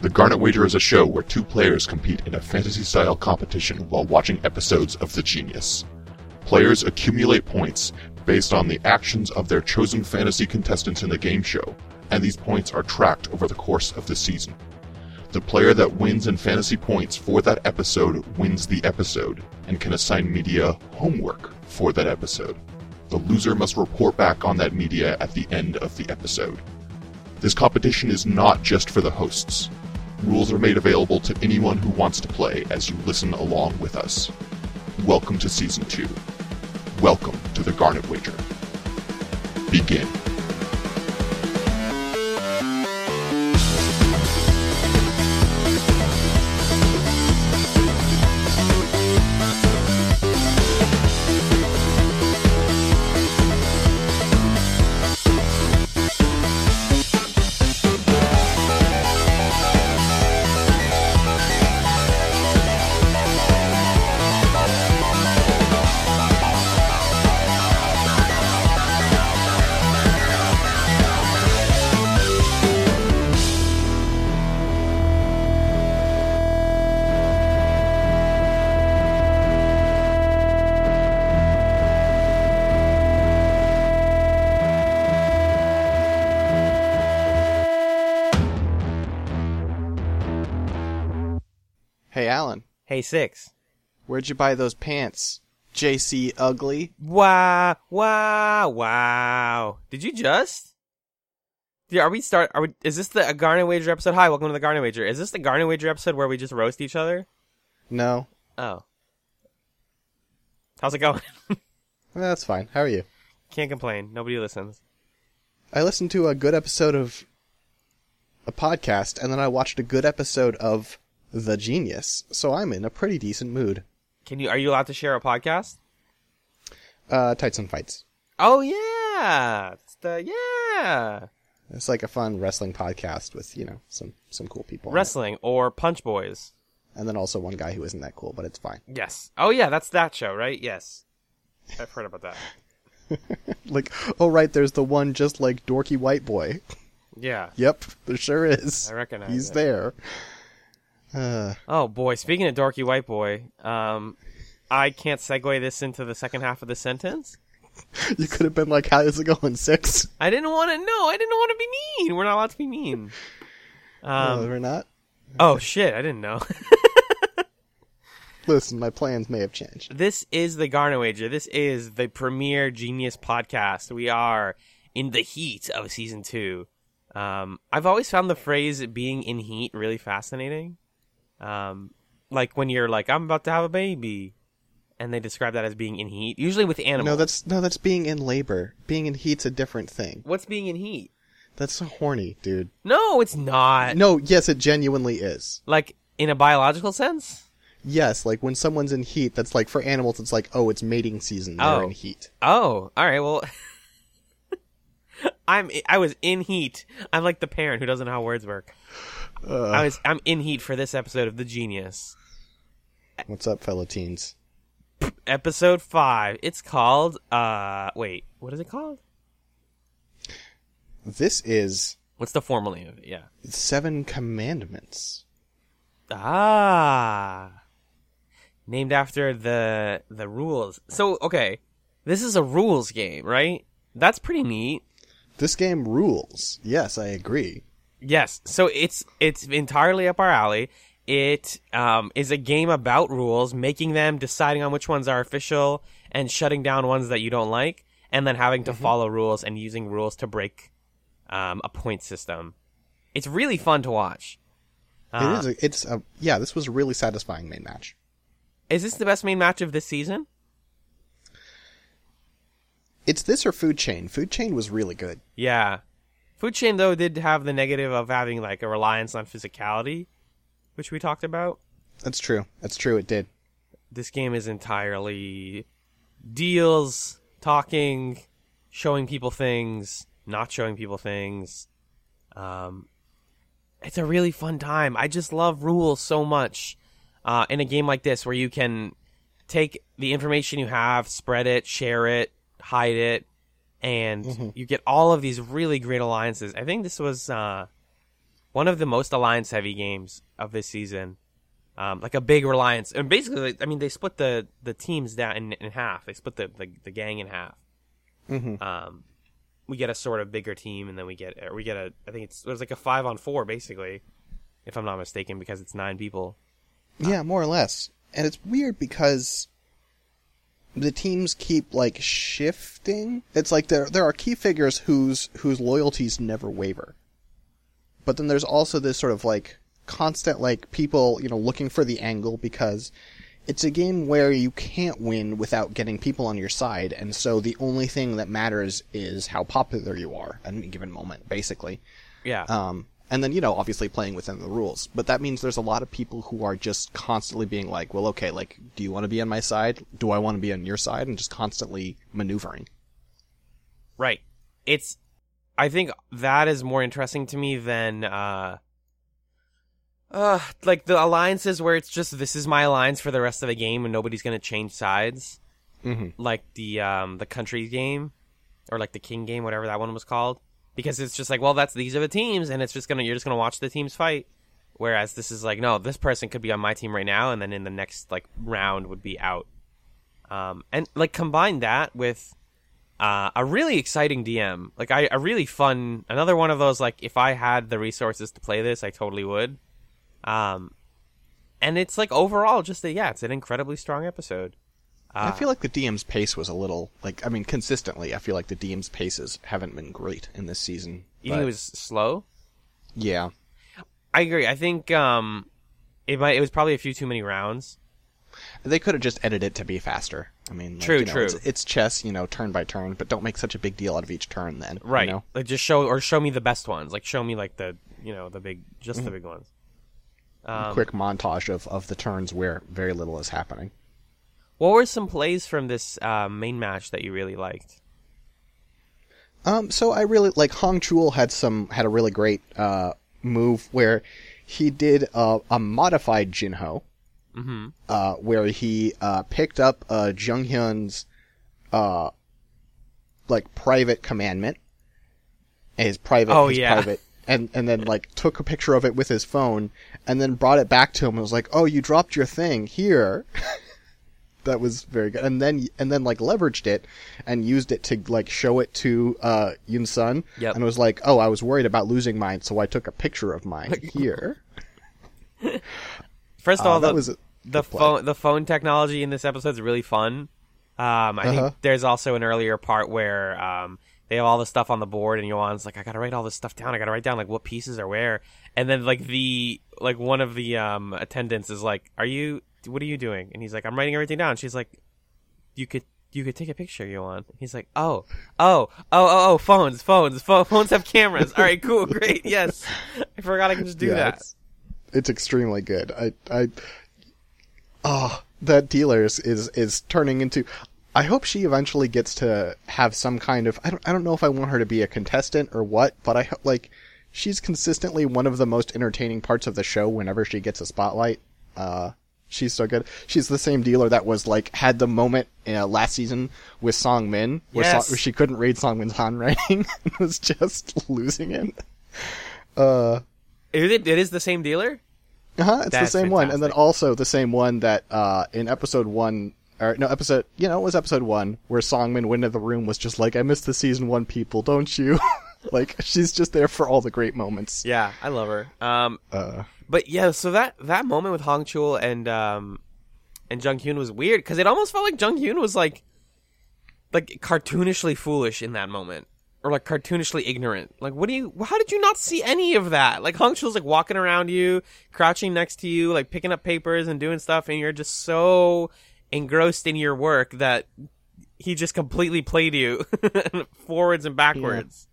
The Garnet Wager is a show where two players compete in a fantasy style competition while watching episodes of The Genius. Players accumulate points based on the actions of their chosen fantasy contestants in the game show, and these points are tracked over the course of the season. The player that wins in fantasy points for that episode wins the episode and can assign media homework for that episode. The loser must report back on that media at the end of the episode. This competition is not just for the hosts. Rules are made available to anyone who wants to play as you listen along with us. Welcome to Season 2. Welcome to the Garnet Wager. Begin. Hey, Six. where'd you buy those pants? JC Ugly? Wow, wow, wow. Did you just? Yeah, are we start? Are we? Is this the a Garnet Wager episode? Hi, welcome to the Garnet Wager. Is this the Garnet Wager episode where we just roast each other? No. Oh, how's it going? Eh, that's fine. How are you? Can't complain. Nobody listens. I listened to a good episode of a podcast, and then I watched a good episode of The Genius, so I'm in a pretty decent mood. Can you? Are you allowed to share a podcast? Uh, Tights and Fights. Oh yeah, it's the yeah It's like a fun wrestling podcast with, you know, some, some cool people. wrestling or Punch Boys. And then also one guy who isn't that cool, but it's fine. Yes. Oh yeah, that's that show, right? Yes. I've heard about that. Like, oh right, there's the one just like dorky white boy. Yeah. Yep, there sure is. I recognize He's it. there. Uh, Oh boy, speaking of dorky white boy, um, I can't segue this into the second half of the sentence. you could have been like, how's it going, six? I didn't want to. No, I didn't want to be mean. We're not allowed to be mean. no, Um, we're not. oh shit, I didn't know. Listen, my plans may have changed. this is the Garnet Wager. This is the premier genius podcast. We are in the heat of season two. Um, I've always found the phrase "being in heat" really fascinating. Um, like when you're like, "I'm about to have a baby," and they describe that as being in heat. Usually with animals. No, that's no, that's being in labor. Being in heat's a different thing. what's being in heat. That's so horny, dude. No, it's not. No, yes, it genuinely is. Like in a biological sense. Yes, like when someone's in heat, that's like for animals, it's like, oh, it's mating season. They're Oh. in heat. Oh, all right. Well, I'm I was in heat. I'm like the parent who doesn't know how words work. I was I'm in heat for this episode of The Genius, What's up, fellow teens? episode five. It's called uh wait, what is it called? This is What's the formal name of it? Yeah. Seven Commandments. Ah, named after the the rules. So okay, this is a rules game, right? That's pretty neat. This game rules. Yes, I agree. Yes, so it's it's entirely up our alley. It um, is a game about rules, making them, deciding on which ones are official, and shutting down ones that you don't like, and then having to follow rules and using rules to break um, a point system. It's really fun to watch. Uh, it is. A, it's a yeah. This was a really satisfying main match. Is this the best main match of this season? It's this or Food Chain. Food Chain was really good. Yeah. Food Chain though did have the negative of having like a reliance on physicality, which we talked about. That's true. That's true. It did. this game is entirely deals, talking, showing people things, not showing people things. Um, it's a really fun time. I just love rules so much uh, in a game like this where you can take the information you have, spread it, share it, hide it, and you get all of these really great alliances. I think this was uh, one of the most alliance heavy games of this season. Um, like a big reliance, and basically, I mean, they split the the teams down in, in half. They split the, the the gang in half. Mhm. Um, we get a sort of bigger team, and then we get we get a. I think it's it was like a five on four, basically, if I'm not mistaken, because it's nine people. Yeah, more or less. And it's weird because the teams keep like shifting. It's like there there are key figures whose whose loyalties never waver. But then there's also this sort of like constant like people, you know, looking for the angle because it's a game where you can't win without getting people on your side, and so the only thing that matters is how popular you are at any given moment, basically. Yeah. Um, and then, you know, obviously playing within the rules. But that means there's a lot of people who are just constantly being like, well, okay, like, do you want to be on my side? Do I want to be on your side? And just constantly maneuvering. Right. It's I think that is more interesting to me than uh uh like the alliances where it's just this is my alliance for the rest of the game and nobody's going to change sides. Mm-hmm. Like the um the country game or like the king game whatever that one was called because it's just like well that's these are the teams and it's just to you're just to watch the teams fight. Whereas this is like no this person could be on my team right now and then in the next like round would be out. Um and like combine that with uh, a really exciting DM. Like I, a really fun. Another one of those. Like if I had the resources to play this, I totally would. Um, and it's like overall just a yeah, it's an incredibly strong episode. I feel like the DM's pace was a little, like, I mean, consistently, I feel like the DM's paces haven't been great in this season. You think it was slow? Yeah. I agree. I think um, it might. It was probably a few too many rounds. They could have just edited it to be faster. I mean, like, True, you know, true. It's, it's chess, you know, turn by turn, but don't make such a big deal out of each turn then. you Right. know? Like just show or show me the best ones. Like show me like the you know the big just the big ones. Um, Quick montage of, of the turns where very little is happening. What were some plays from this uh, main match that you really liked? Um, so I really like Hong Chul had some had a really great uh move where he did uh, a modified Jinho, Mm-hmm. uh, where he uh picked up uh Jung Hyun's uh like private commandment, his private Oh, his yeah. private. And, and then like took a picture of it with his phone and then brought it back to him and was like, "Oh, you dropped your thing here." that was very good. And then and then like leveraged it and used it to like show it to uh Yun Sun Yep. and was like, "Oh, I was worried about losing mine, so I took a picture of mine here." First of Uh, all, that the, was a the phone the phone technology in this episode is really fun. Um, I Uh-huh. think there's also an earlier part where um, they have all the stuff on the board, and Yoan's like, "I gotta write all this stuff down. I gotta write down like what pieces are where." And then like the like one of the um, attendants is like, "Are you? What are you doing?" And he's like, "I'm writing everything down." She's like, "You could." You could take a picture, Yoan. He's like, oh, oh, oh, oh, oh, phones, phones, pho- phones have cameras. All right, cool, great, yes. I forgot I can just do Yeah, that. It's, it's extremely good. I I oh that dealer is, is turning into. I hope she eventually gets to have some kind of. I don't. I don't know if I want her to be a contestant or what, but I ho- like. She's consistently one of the most entertaining parts of the show. Whenever she gets a spotlight, uh, she's so good. She's the same dealer that was like had the moment uh, last season with Song Min, where, Yes. Song, where she couldn't read Song Min's handwriting and was just losing it. Uh, Is it, it is the same dealer? uh-huh, it's That's the same one, and then also the same one that uh, in episode one, or no episode, you know, it was episode one where Songmin went into the room was just like, "I missed the season one people, don't you?" like she's just there for all the great moments. Yeah, I love her. Um, Uh, but yeah, so that that moment with Hong Chul and um and Jung Hyun was weird because it almost felt like Jung Hyun was like like cartoonishly foolish in that moment. Or like cartoonishly ignorant. Like, what do you? How did you not see any of that? Like Hong Chul's like walking around you, crouching next to you, like picking up papers and doing stuff, and you're just so engrossed in your work that he just completely played you forwards and backwards.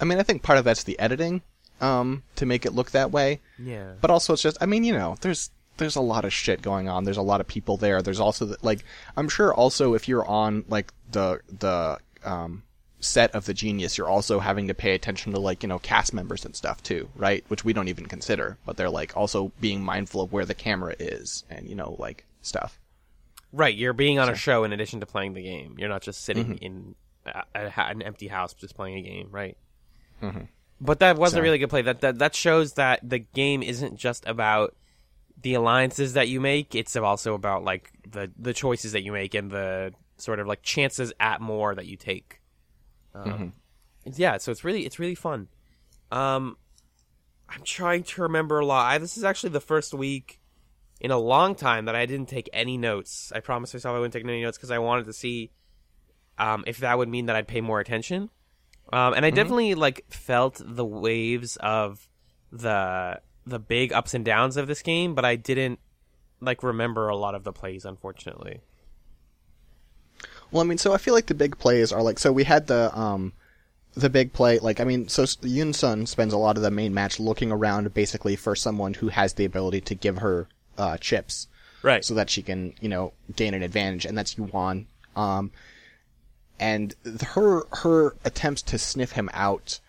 I mean, I think part of that's the editing, um, to make it look that way. Yeah. But also, it's just, I mean, you know, there's there's a lot of shit going on. There's a lot of people there. There's also the, like, I'm sure also if you're on like the the um set of the genius, you're also having to pay attention to like you know cast members and stuff too, right? Which we don't even consider, but they're like also being mindful of where the camera is and you know like stuff. Right, you're being on a show in addition to playing the game. You're not just sitting Mm-hmm. in a, a, an empty house just playing a game, right? But that was So- a really good play. That, that that shows that the game isn't just about the alliances that you make. It's also about like the the choices that you make and the sort of like chances at more that you take. Um, Yeah, so it's really it's really fun. Um, I'm trying to remember a lot. I, this is actually the first week in a long time that I didn't take any notes. I promised myself I wouldn't take any notes because I wanted to see um, if that would mean that I'd pay more attention. Um, and I definitely like felt the waves of the the big ups and downs of this game, but I didn't like remember a lot of the plays, unfortunately. Well, I mean, so I feel like the big plays are like so we had the um the big play like I mean so Yun Sun spends a lot of the main match looking around basically for someone who has the ability to give her uh, chips Right. so that she can you know gain an advantage and that's Yuan um and her her attempts to sniff him out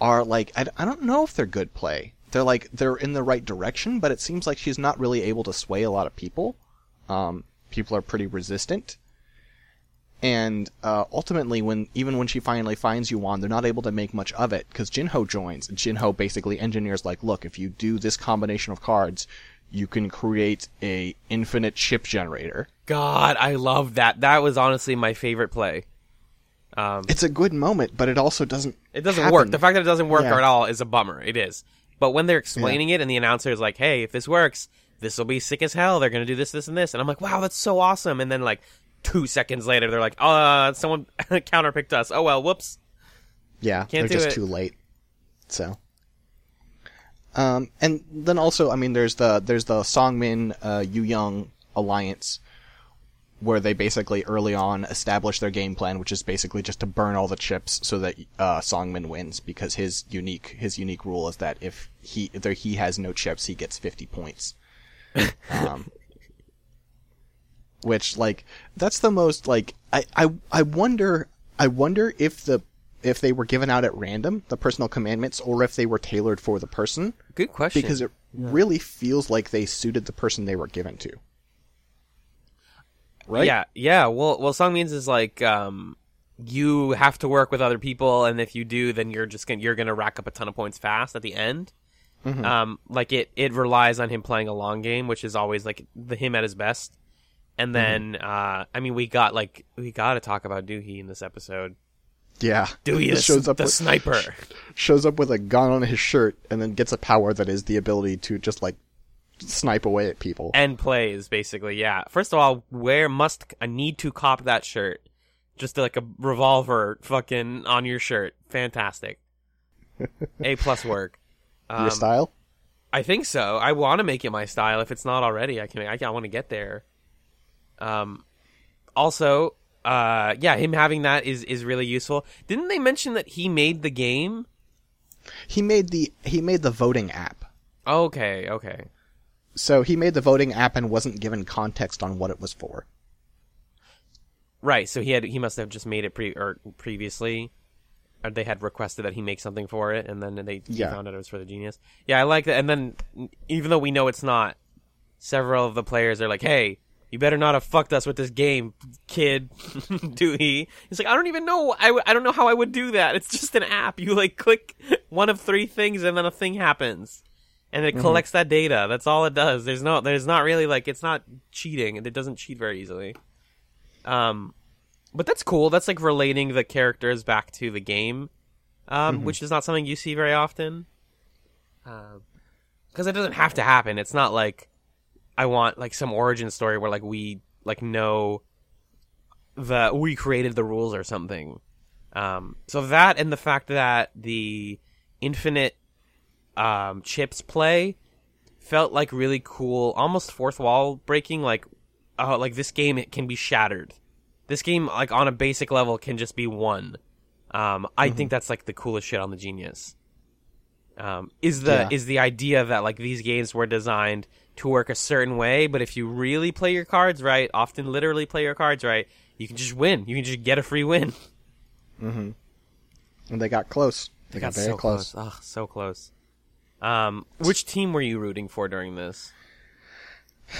are like I, I don't know if they're good play. They're like they're in the right direction but it seems like she's not really able to sway a lot of people. Um people are pretty resistant. And uh, ultimately, when even when she finally finds Yuan, they're not able to make much of it because Jinho joins. Jinho basically engineers like, look, if you do this combination of cards, you can create a infinite chip generator. God, I love that. That was honestly my favorite play. Um, It's a good moment, but it also doesn't. It doesn't happen. work. The fact that it doesn't work Yeah. at all is a bummer. It is. But when they're explaining it and the announcer is like, "Hey, if this works, this will be sick as hell. They're going to do this, this, and this," and I'm like, "Wow, that's so awesome!" And then like two seconds later, they're like, "Uh, someone counterpicked us. Oh well, whoops." Yeah, Can't they're do just it. too late. So, um, and then also, I mean, there's the there's the Songmin uh, Yu Young alliance, where they basically early on establish their game plan, which is basically just to burn all the chips so that uh, Songmin wins because his unique his unique rule is that if he if there, he has no chips, he gets fifty points. um, which like that's the most like I, I I wonder I wonder if the if they were given out at random the personal commandments or if they were tailored for the person Good question. because it really feels like they suited the person they were given to. Right? Yeah, yeah. Well, well, song means is like um, you have to work with other people, and if you do, then you're just gonna you're gonna rack up a ton of points fast at the end. Um, like it it relies on him playing a long game, which is always like the him at his best. And then, uh, I mean, we got like we got to talk about Doohy in this episode. Yeah. Doohy, the, shows up the with, sniper. shows up with a gun on his shirt and then gets a power that is the ability to just like snipe away at people. and plays basically yeah first of all where must i need to cop that shirt just like a revolver fucking on your shirt fantastic a plus work Your um, style? i think so i want to make it my style if it's not already i can i, I want to get there um also uh yeah him having that is is really useful didn't they mention that he made the game He made the he made the voting app. okay okay So he made the voting app and wasn't given context on what it was for. Right, so he had he must have just made it pre or previously, or they had requested that he make something for it, and then they Yeah. found out it was for the genius. Yeah, I like that. And then even though we know it's not, several of the players are like, "Hey, you better not have fucked us with this game, kid." do he? He's like, "I don't even know. I, w- I don't know how I would do that. It's just an app. You like click one of three things, and then a thing happens." And it collects that data. That's all it does. There's no, there's not really like, it's not cheating. It doesn't cheat very easily. Um, but that's cool. That's like relating the characters back to the game, um, which is not something you see very often. Um, Because it doesn't have to happen. It's not like I want like some origin story where like we like know the we created the rules or something. Um, so that and the fact that the infinite um, chips play felt like really cool, almost fourth wall breaking. Like, uh, like this game it can be shattered. This game, like on a basic level, can just be won. Um, I think that's like the coolest shit on the Genius. Um, is the Yeah. is the idea that like these games were designed to work a certain way, but if you really play your cards right, often literally play your cards right, you can just win. You can just get a free win. Mm-hmm. And they got close. They, got, very so close. close. Oh, so close. Um, which team were you rooting for during this?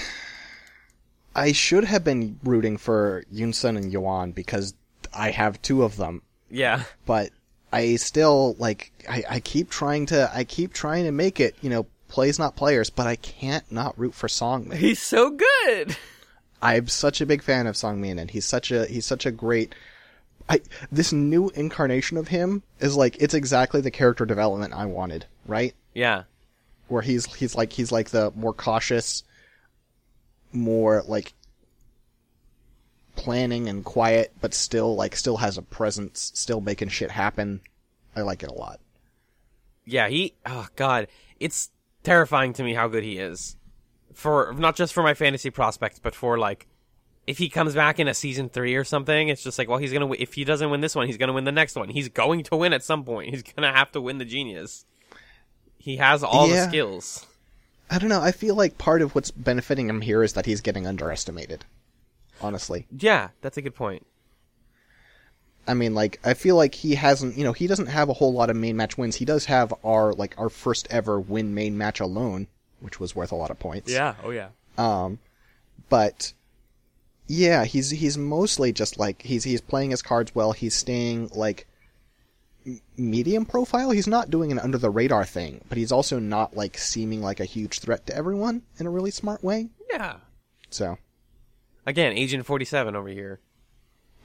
I should have been rooting for Yunsun and Yuan because I have two of them. Yeah. But I still like I, I keep trying to I keep trying to make it, you know, plays not players, but I can't not root for Songmin. He's so good. I'm such a big fan of Songmin and he's such a he's such a great I this new incarnation of him is like it's exactly the character development I wanted, right? Yeah. Where he's he's like he's like the more cautious more like planning and quiet but still like still has a presence, still making shit happen. I like it a lot. Yeah, he oh god, it's terrifying to me how good he is. For not just for my fantasy prospects, but for like if he comes back in a season 3 or something, it's just like, well, he's w- if he doesn't win this one, he's going to win the next one. He's going to win at some point. He's going to have to win the genius. He has all the skills. I don't know, I feel like part of what's benefiting him here is that he's getting underestimated. Honestly. Yeah, that's a good point. I mean, like, I feel like he hasn't, you know, he doesn't have a whole lot of main match wins. He does have our, like, our first ever win main match alone, which was worth a lot of points. Yeah, oh yeah. Um, but, yeah, he's, he's mostly just like, he's, he's playing his cards well. He's staying, like, m- medium profile. He's not doing an under the radar thing, but he's also not, like, seeming like a huge threat to everyone in a really smart way. Yeah. So, Again, Agent 47 over here.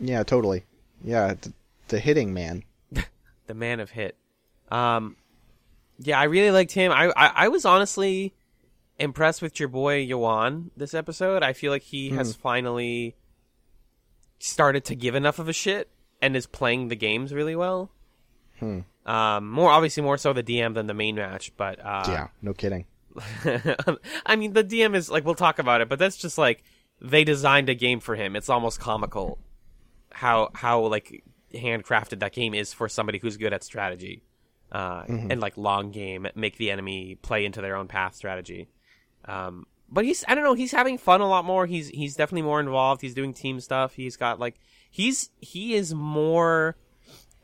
yeah, totally. Yeah, the, the hitting man. the man of hit. Um, yeah, I really liked him. I, I, I was honestly impressed with your boy Yuan this episode. I feel like he has finally started to give enough of a shit and is playing the games really well. Hmm. Um, more obviously more so the DM than the main match, but uh, Yeah, no kidding. I mean the DM is like we'll talk about it, but that's just like they designed a game for him. It's almost comical how how like handcrafted that game is for somebody who's good at strategy uh, and like long game, make the enemy play into their own path strategy. Um, but he's I don't know he's having fun a lot more. He's he's definitely more involved. He's doing team stuff. He's got like he's he is more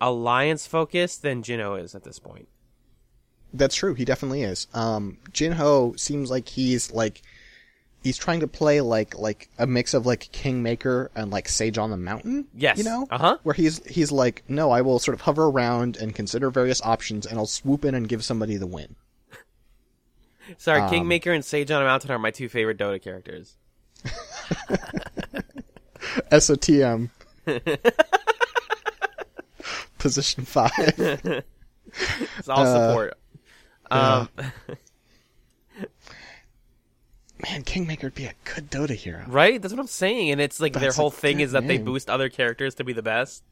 alliance focused than Jinho is at this point. That's true. He definitely is. Um, Jinho seems like he's like he's trying to play like like a mix of like Kingmaker and like Sage on the Mountain. Yes. you know, Uh-huh. Where he's he's like, no, I will sort of hover around and consider various options, and I'll swoop in and give somebody the win. Sorry, Um, Kingmaker and Sage on a Mountain are my two favorite Dota characters. SOTM. Position five. It's all Uh, support. Um, Man, Kingmaker would be a good Dota hero. right? That's what I'm saying. And it's like their That's a whole thing is that they boost other characters to be the best.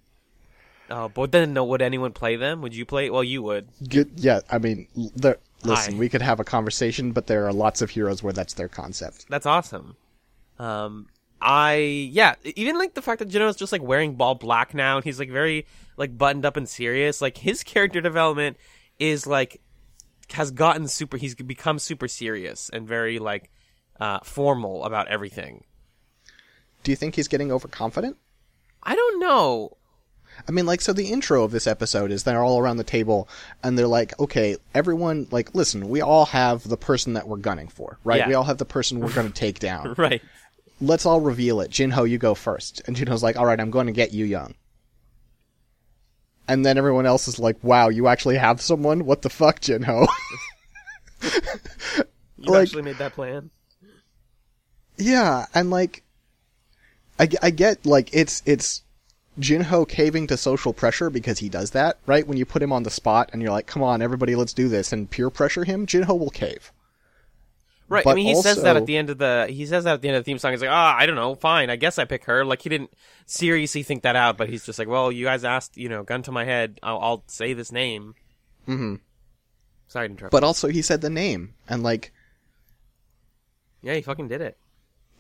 Oh, but then would anyone play them? Would you play? Well, you would. Good. Yeah, I mean, the, listen, Hi. we could have a conversation, but there are lots of heroes where that's their concept. That's awesome. Um, I yeah, even like the fact that Jinho's just like wearing ball black now, and he's like very like buttoned up and serious. Like his character development is like has gotten super. He's become super serious and very like uh, formal about everything. Do you think he's getting overconfident? I don't know. I mean, like, so the intro of this episode is they're all around the table and they're like, okay, everyone, like, listen, we all have the person that we're gunning for, right? Yeah. We all have the person we're going to take down. Right. Let's all reveal it. Jinho, you go first. And Jinho's like, all right, I'm going to get Yu Young. And then everyone else is like, wow, you actually have someone? What the fuck, Jinho? You Like- actually made that plan. Yeah, and like, I, I get, like, it's, it's, Jinho caving to social pressure because he does that, right? When you put him on the spot and you're like, come on, everybody, let's do this, and peer pressure him, Jinho will cave. Right. I mean, he says that at the end of the he says that at the end of the theme song. He's like, ah, I don't know, fine, I guess I pick her. Like he didn't seriously think that out, but he's just like, well, you guys asked, you know, gun to my head, I'll, I'll say this name. hmm Sorry to interrupt. But also, he said the name, and like, yeah, he fucking did it.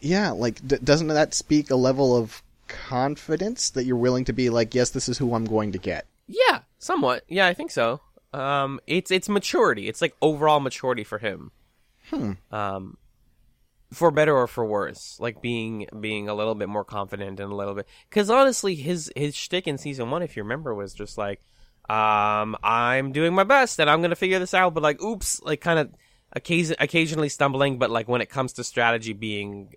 Yeah, like, d- doesn't that speak a level of confidence that you're willing to be like, yes, this is who I'm going to get? Yeah, somewhat. Yeah, I think so. Um, it's it's maturity. It's like overall maturity for him. Hmm. Um, for better or for worse, like being being a little bit more confident and a little bit. Because honestly, his his shtick in season one, if you remember, was just like, um, I'm doing my best and I'm gonna figure this out, but like, oops, like kind of occasion occasionally stumbling, but like when it comes to strategy, being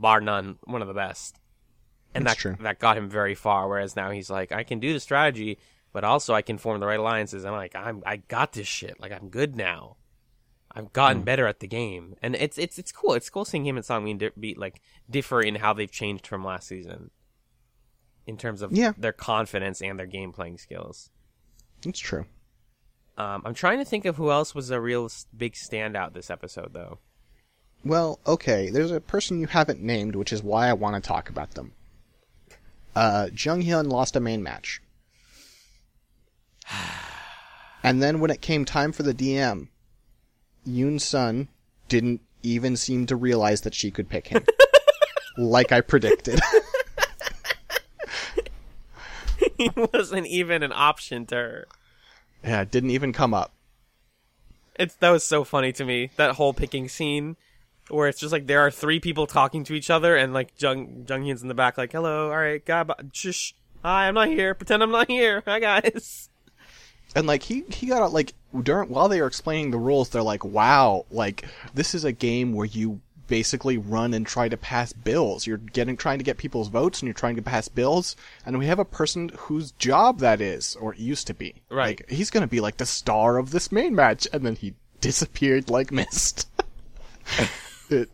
bar none one of the best. And That's that true. that got him very far. Whereas now he's like, I can do the strategy, but also I can form the right alliances. I'm like, I'm I got this shit. Like I'm good now. I've gotten better at the game, and it's it's it's cool. It's cool seeing him and Songmin di- be like differ in how they've changed from last season, in terms of Yeah. their confidence and their game playing skills. It's true. Um, I'm trying to think of who else was a real big standout this episode, though. Well, okay, there's a person you haven't named, which is why I want to talk about them. Uh, Jung Hyun lost a main match. And then when it came time for the DM, Yoon Sun didn't even seem to realize that she could pick him. like I predicted. he wasn't even an option to her. yeah, it didn't even come up. It's that was so funny to me. That whole picking scene, where it's just like there are three people talking to each other, and like Jung Jung Hyun's in the back, like, "Hello, all right, God, bu- shush, hi, I'm not here. Pretend I'm not here. Hi, guys." And like he he got like during while they were explaining the rules, they're like, "Wow, like this is a game where you basically run and try to pass bills. You're getting trying to get people's votes and you're trying to pass bills. And we have a person whose job that is, or it used to be. Right. Like, he's gonna be like the star of this main match, and then he disappeared like mist. it,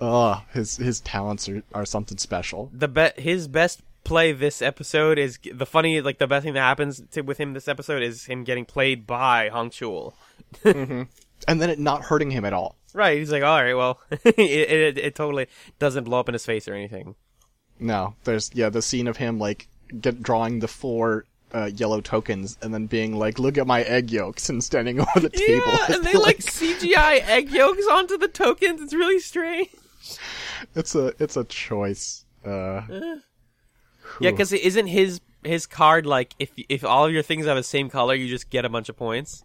oh, his his talents are, are something special. The bet his best play this episode is the funny, like the best thing that happens to, with him this episode is him getting played by Hong Chul. Mm-hmm. And then it not hurting him at all. Right? He's like, all right, well, it, it it totally doesn't blow up in his face or anything. No, there's yeah the scene of him like get drawing the four uh, yellow tokens and then being like, "Look at my egg yolks," and standing over the table. Yeah, and they like CGI egg yolks onto the tokens. It's really strange. it's a it's a choice. Uh, Yeah, because it isn't his his card like if if all of your things have the same color, you just get a bunch of points.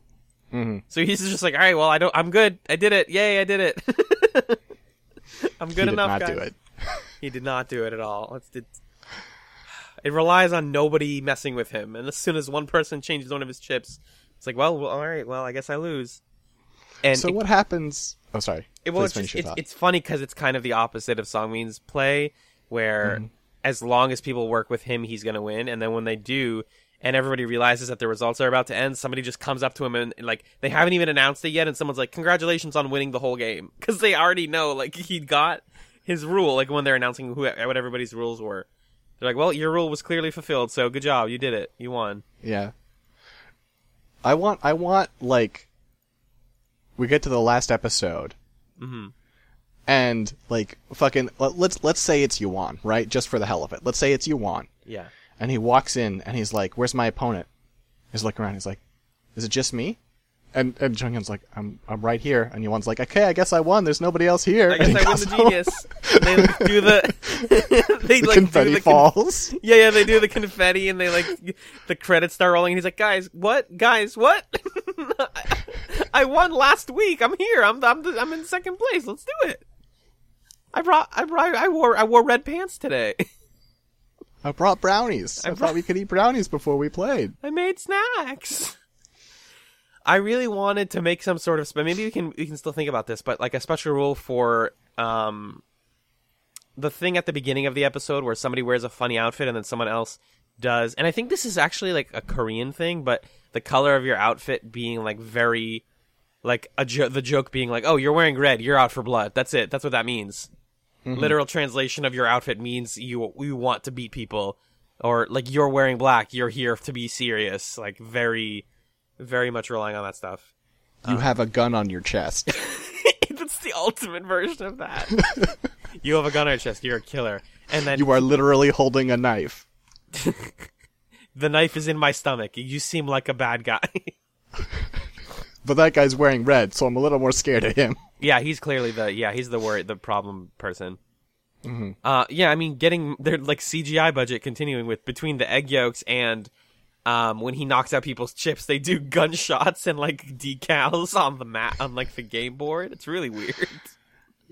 Mm-hmm. So he's just like, all right, well, I don't, I'm good. I did it. Yay, I did it. I'm he good did enough, not guys. do it. He did not do it at all. It's, it's, it relies on nobody messing with him, and as soon as one person changes one of his chips, it's like, well, well all right, well, I guess I lose. And So it- what happens? Oh, sorry. it, well, it's, just, it's, it's funny because it's kind of the opposite of Songmin's play, where Mm-hmm. as long as people work with him, he's going to win. And then when they do, and everybody realizes that the results are about to end, somebody just comes up to him and, and, like they haven't even announced it yet, and someone's like, "Congratulations on winning the whole game," because they already know like he got his rule. Like when they're announcing who what everybody's rules were, they're like, "Well, your rule was clearly fulfilled, so good job, you did it, you won." Yeah. I want, I want, like, we get to the last episode. Mhm. And, like, fucking, let, let's, let's say it's Yuan, right? Just for the hell of it. Let's say it's Yuan. Yeah. And he walks in and he's like, where's my opponent? He's looking around, he's like, is it just me? And, and Jung Hyun's like, I'm, I'm right here. And Yuan's like, okay, I guess I won. There's nobody else here. I guess I win the genius. they like, do the they The like confetti do the con- falls. Yeah, yeah, they do the confetti and they like the credits start rolling and he's like, "Guys, what? Guys, what? I won last week. I'm here. I'm I'm the, I'm in second place. Let's do it." I brought I brought I wore I wore red pants today. I brought brownies. I, I thought we could eat brownies before we played. I made snacks. I really wanted to make some sort of maybe we can we can still think about this, but like a special rule for um the thing at the beginning of the episode where somebody wears a funny outfit and then someone else does. And I think this is actually like a Korean thing, but the color of your outfit being like very like a jo- the joke being like, "Oh, you're wearing red. You're out for blood." That's it. That's what that means. Literal translation of your outfit means you you want to beat people or like you're wearing black, you're here to be serious. Like very very much relying on that stuff. You Uh. have a gun on your chest. That's the ultimate version of that. you have a gun on your chest, you're a killer. And then you are literally holding a knife. the knife is in my stomach. You seem like a bad guy. But that guy's wearing red, so I'm a little more scared of him. yeah, he's clearly the yeah, he's the wor the problem person. Uh, yeah, I mean, getting their like CGI budget continuing with between the egg yolks and um, when he knocks out people's chips, they do gunshots and like decals on the mat on like the game board. It's really weird.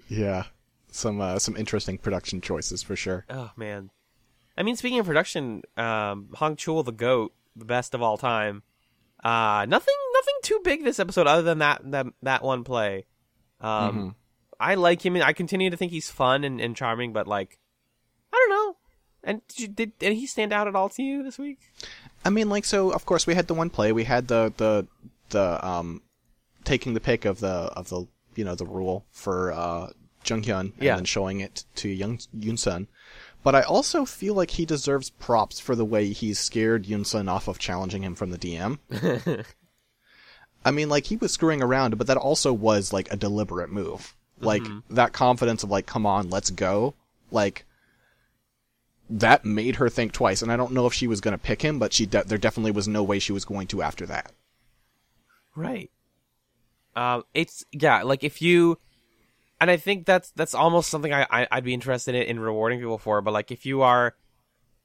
Yeah. Some uh, some interesting production choices for sure. Oh man, I mean, speaking of production, um, Hong Chul the goat, the best of all time. Uh, nothing, nothing too big this episode other than that that that one play. Um, I like him. and I continue to think he's fun and, and charming, but like, I don't know. And did, you, did did he stand out at all to you this week? I mean, like, so of course we had the one play. We had the the the um taking the pick of the of the you know the rule for uh Jung Hyun and Yeah. then showing it to Young Yoon Sun. But I also feel like he deserves props for the way he's scared Yoon Sun off of challenging him from the DM. I mean, like he was screwing around, but that also was like a deliberate move. Like that confidence of like, come on, let's go. Like that made her think twice. And I don't know if she was going to pick him, but she de- there definitely was no way she was going to after that. Right. Um, it's yeah, like if you, and I think that's that's almost something I, I I'd be interested in, in rewarding people for. But like if you are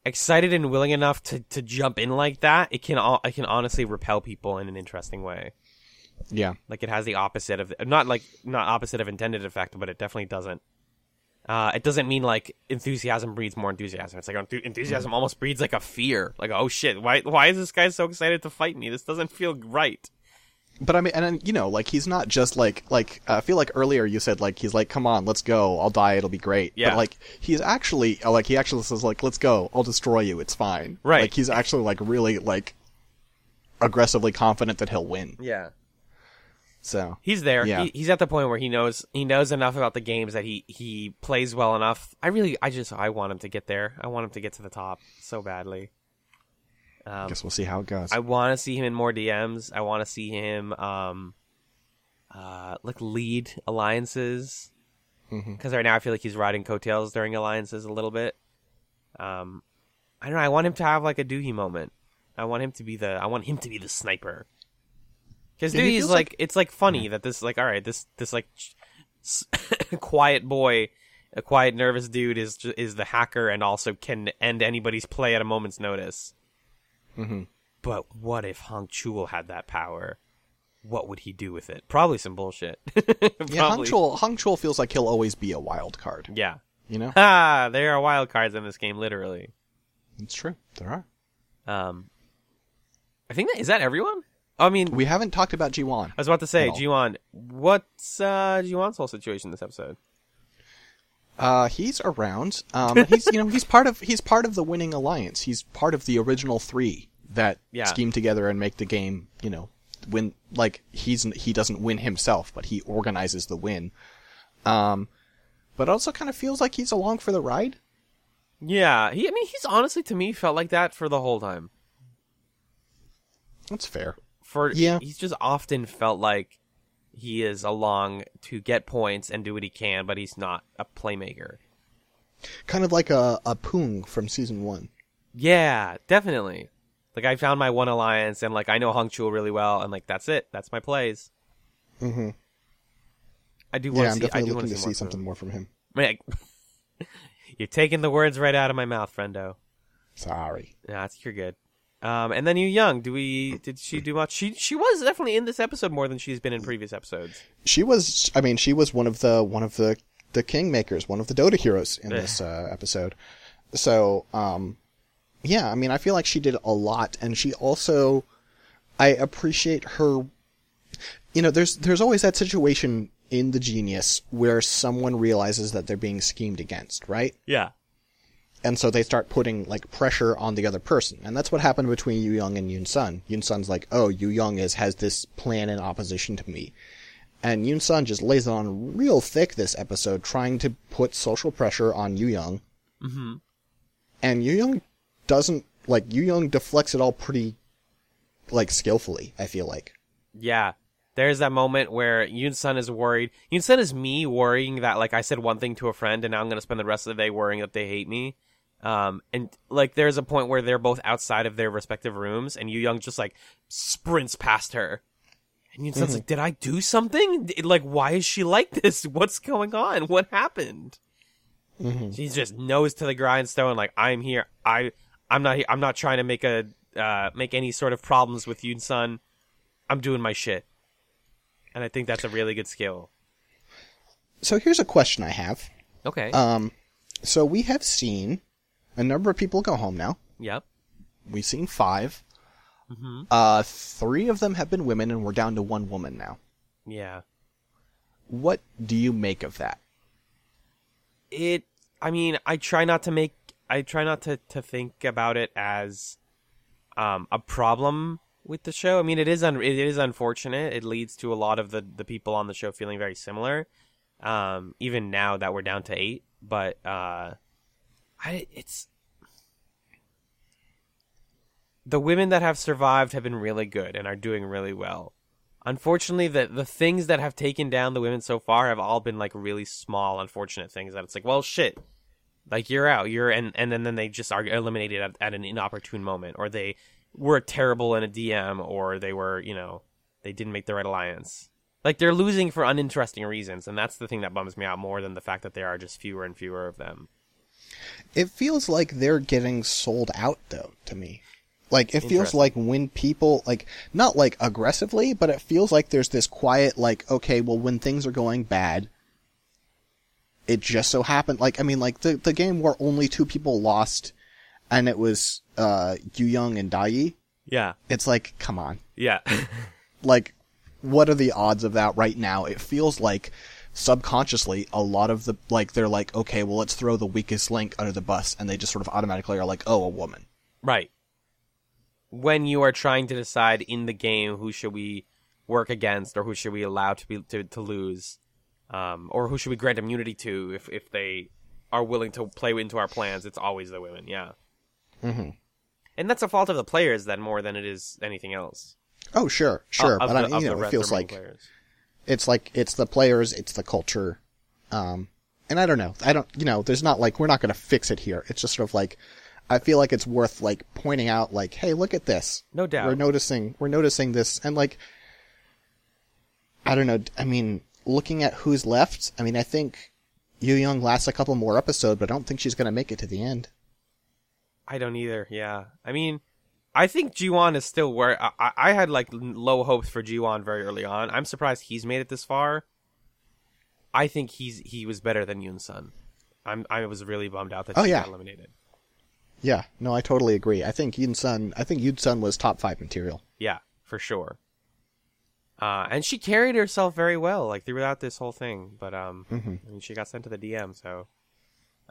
excited and willing enough to to jump in like that, it can all it can honestly repel people in an interesting way. Yeah. Like it has the opposite of not like not opposite of intended effect, but it definitely doesn't. Uh, it doesn't mean like enthusiasm breeds more enthusiasm. It's like enthu- enthusiasm almost breeds like a fear. Like oh shit, why why is this guy so excited to fight me? This doesn't feel right. But I mean, and then, you know, like he's not just like like uh, I feel like earlier you said like he's like, come on, let's go, I'll die, it'll be great. Yeah. But like he's actually uh, like he actually says like, let's go, I'll destroy you, it's fine. Right. Like he's actually like really like aggressively confident that he'll win. Yeah. So He's there. Yeah. He, he's at the point where he knows he knows enough about the games that he he plays well enough. I really, I just, I want him to get there. I want him to get to the top so badly. I guess we'll see how it goes. I want to see him in more DMs. I want to see him, um, uh, like lead alliances. Because right now I feel like he's riding coattails during alliances a little bit. Um, I don't know. I want him to have like a Doohy moment. I want him to be the. I want him to be the sniper. Because Yeah, he Doohy's feels like, like- it's like funny that this like all right this this like quiet boy, a quiet nervous dude is is the hacker and also can end anybody's play at a moment's notice. But what if Hong Chul had that power? What would he do with it? Probably some bullshit. yeah, Hong Probably. Chul Hong Chul feels like he'll always be a wild card. Yeah. You know, Ah, there are wild cards in this game, literally. it's true. There are. Um, I think that is that everyone. I mean, We haven't talked about Jiwon. I was about to say, all. What's uh, Jiwon's whole situation this episode? Uh, he's around. Um, he's you know he's part of he's part of the winning alliance. He's part of the original three that Yeah. scheme together and make the game. You know, win. Like he's he doesn't win himself, but he organizes the win. Um, but it also kind of feels like he's along for the ride. Yeah, he. I mean, he's honestly to me felt like that for the whole time. That's fair. For Yeah. he's just often felt like he is along to get points and do what he can, but he's not a playmaker. Kind of like a a Poong from season one. Yeah, definitely. Like I found my one alliance, and like I know Hong Chul really well, and like that's it. That's my plays. Mm-hmm. I do want Yeah, to I'm see. I definitely looking to to see, see more something more from him. him. Man, You're taking the words right out of my mouth, friendo. Sorry. Yeah, that's you're good. Um, and then Yu Young. Do we? Did she do much? She she was definitely in this episode more than she's been in previous episodes. She was. I mean, she was one of the one of the the kingmakers, one of the Dota heroes in this uh, episode. So, um, yeah. I mean, I feel like she did a lot, and she also. I appreciate her. You know, there's there's always that situation in the genius where someone realizes that they're being schemed against, right? Yeah. And so they start putting like pressure on the other person, and that's what happened between Yu Young and Yoon Sun. Yoon Sun's like, "Oh, Yu Young is has this plan in opposition to me," and Yoon Sun just lays it on real thick this episode, trying to put social pressure on Yu Young. Mm-hmm. And Yu Young doesn't like Yu Young deflects it all pretty like skillfully. I feel like. Yeah. There's that moment where Yoon Sun is worried. Yoon Sun is me worrying that like I said one thing to a friend and now I'm gonna spend the rest of the day worrying that they hate me. Um and like there's a point where they're both outside of their respective rooms and Yu Young just like sprints past her. And Yoon Sun's like, Did I do something? D- Like why is she like this? What's going on? What happened? She's just nose to the grindstone, like I'm here. I I'm not here. I'm not trying to make a uh, make any sort of problems with Yoon Sun. I'm doing my shit, and I think that's a really good skill. So here's a question I have. Okay. Um, so we have seen a number of people go home now. yep. We've seen 5 Uh, three of them have been women, and we're down to one woman now. Yeah. What do you make of that? It. I mean, I try not to make I try not to to think about it as um a problem with the show. I mean, it is un- it is unfortunate. It leads to a lot of the the people on the show feeling very similar. Um, even now that we're down to eight, but uh, I it's the women that have survived have been really good and are doing really well. Unfortunately, the the things that have taken down the women so far have all been like really small, unfortunate things that it's like, well, shit, like you're out, you're and and then, then they just are eliminated at, at an inopportune moment, or they were terrible in a DM, or they were, you know, they didn't make the right alliance. Like they're losing for uninteresting reasons, and that's the thing that bums me out more than the fact that there are just fewer and fewer of them. It feels like they're getting sold out though to me. Like it feels like when people like not like aggressively, but it feels like there's this quiet like okay, well when things are going bad, it just so happened like I mean like the the game where only two people lost and it was uh Yu Young and Dai. Yi. Yeah, It's like come on. yeah, Like what are the odds of that right now? It feels like subconsciously a lot of the like they're like okay, well let's throw the weakest link under the bus and they just sort of automatically are like oh, a woman. right. When you are trying to decide in the game who should we work against or who should we allow to be to, to lose, um, or who should we grant immunity to if if they are willing to play into our plans, it's always the women. Yeah. Mhm. And that's a fault of the players then more than it is anything else. Oh, sure, sure, Of but the- I, of you know, it feels like players. It's like it's the players, it's the culture, um, and I don't know, I don't, you know, there's not like we're not going to fix it here. It's just sort of like I feel like it's worth like pointing out, like, hey, look at this. No doubt. We're noticing, we're noticing this, and like, I don't know. I mean, looking at who's left, I mean, I think Yu Young lasts a couple more episodes, but I don't think she's going to make it to the end. I don't either. Yeah, I mean, I think Jiwon is still where I, I- had like low hopes for Jiwon very early on. I'm surprised he's made it this far. I think he's he was better than Yoon Sun. I'm I was really bummed out that Oh, she yeah. got eliminated. Yeah, no, I totally agree. I think Yoon Sun, I think Yoon Sun was top five material. Yeah, for sure. Uh, and she carried herself very well, like throughout this whole thing. But um, I mean, she got sent to the DM, so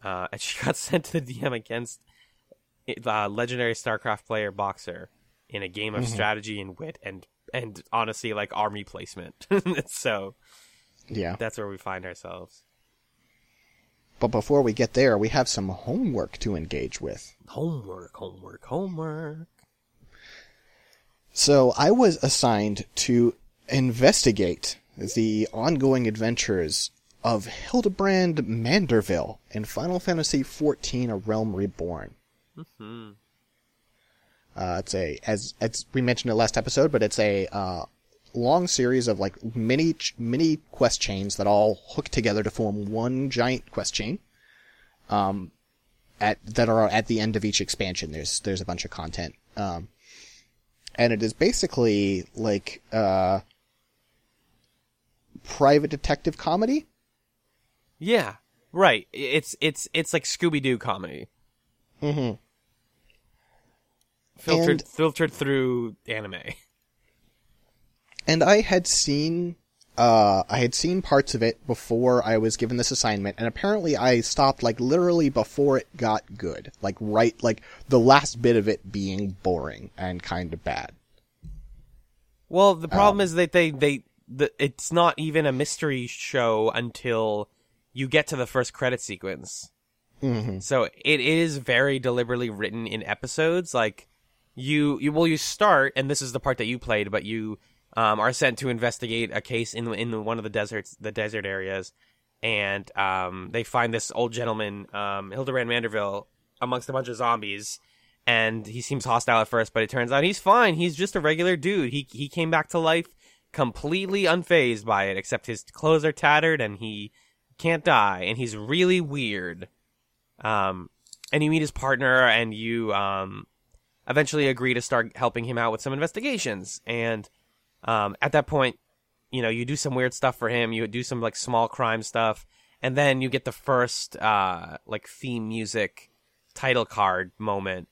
uh, and she got sent to the DM against uh, legendary StarCraft player Boxer in a game of strategy and wit and and honestly, like army placement. so Yeah. that's where we find ourselves. But before we get there, we have some homework to engage with. Homework, homework, homework. So I was assigned to investigate the ongoing adventures of Hildebrand Manderville in Final Fantasy XIV: A Realm Reborn. Hmm. Uh, it's a as as we mentioned in the last episode, but it's a uh, long series of like mini ch- mini quest chains that all hook together to form one giant quest chain. Um, at that are at the end of each expansion. There's there's a bunch of content. Um, and it is basically like uh, private detective comedy. Yeah, right. It's it's it's like Scooby Doo comedy. Mm-hmm. Filtered And- filtered through anime. And I had seen uh, I had seen parts of it before I was given this assignment, and apparently I stopped like literally before it got good, like right like the last bit of it being boring and kind of bad. Well, the problem Um, is that they they the, it's not even a mystery show until you get to the first credit sequence. Mm-hmm. So it is very deliberately written in episodes. Like you, you well, you start, and this is the part that you played, but you um, are sent to investigate a case in in one of the deserts, the desert areas, and um, they find this old gentleman, um, Hildebrand Manderville, amongst a bunch of zombies. And he seems hostile at first, but it turns out he's fine. He's just a regular dude. He he came back to life completely unfazed by it, except his clothes are tattered and he can't die, and he's really weird. Um, and you meet his partner, and you um, eventually agree to start helping him out with some investigations. And um, at that point, you know, you do some weird stuff for him. You do some like small crime stuff, and then you get the first uh, like theme music title card moment,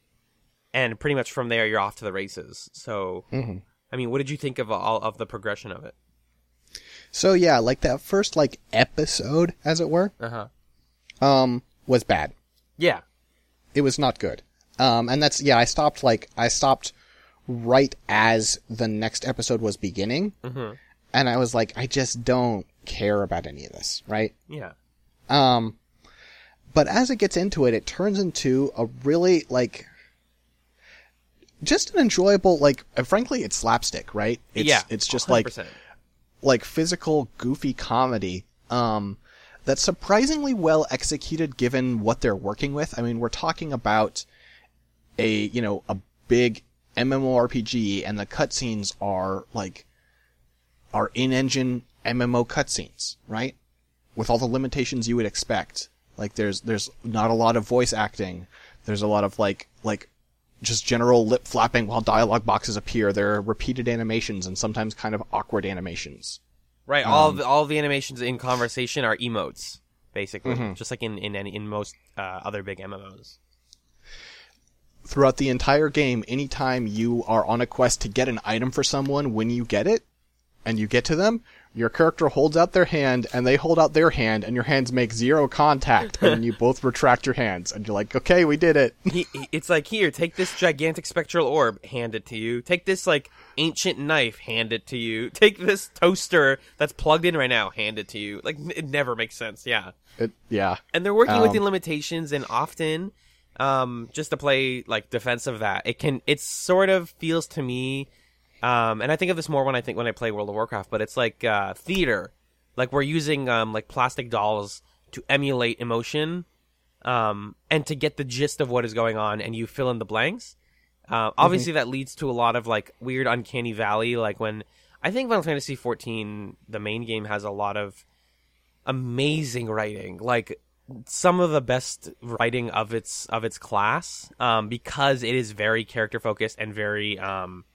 and pretty much from there you're off to the races. So, Mhm. I mean, what did you think of all of the progression of it? So yeah, like that first like episode, as it were, Uh huh. um, was bad. Yeah. It was not good. Um, and that's yeah. I stopped like I stopped right as the next episode was beginning, and I was like, I just don't care about any of this, right? Yeah. Um, but as it gets into it, it turns into a really like just an enjoyable like. uh, Frankly, it's slapstick, right? It's, yeah. it's just like 100%. like physical goofy comedy um that's surprisingly well executed given what they're working with. I mean, we're talking about a, you know, a big MMORPG and the cutscenes are like are in-engine MMO cutscenes, right? With all the limitations you would expect. Like there's there's not a lot of voice acting. There's a lot of like like just general lip flapping while dialogue boxes appear. There are repeated animations and sometimes kind of awkward animations. Right. Um, all the, all the animations in conversation are emotes, basically, Mm-hmm. just like in in any, in most uh, other big MMOs. Throughout the entire game, anytime you are on a quest to get an item for someone, when you get it, and you get to them, your character holds out their hand, and they hold out their hand, and your hands make zero contact, and you both retract your hands, and you're like, okay, we did it. He, it's like here, take this gigantic spectral orb, hand it to you. Take this like ancient knife, hand it to you. Take this toaster that's plugged in right now, hand it to you. Like it never makes sense. Yeah. it yeah. and they're working Um, within limitations and often um just to play like defense of that. It can it sort of feels to me um and i think of this more when i think when i play world of warcraft but it's like uh theater. Like we're using um like plastic dolls to emulate emotion um and to get the gist of what is going on and you fill in the blanks. Uh, obviously that leads to a lot of like weird uncanny valley like when i think final fantasy 14 the main game has a lot of amazing writing. Like some of the best writing of its of its class um, because it is very character focused and very um,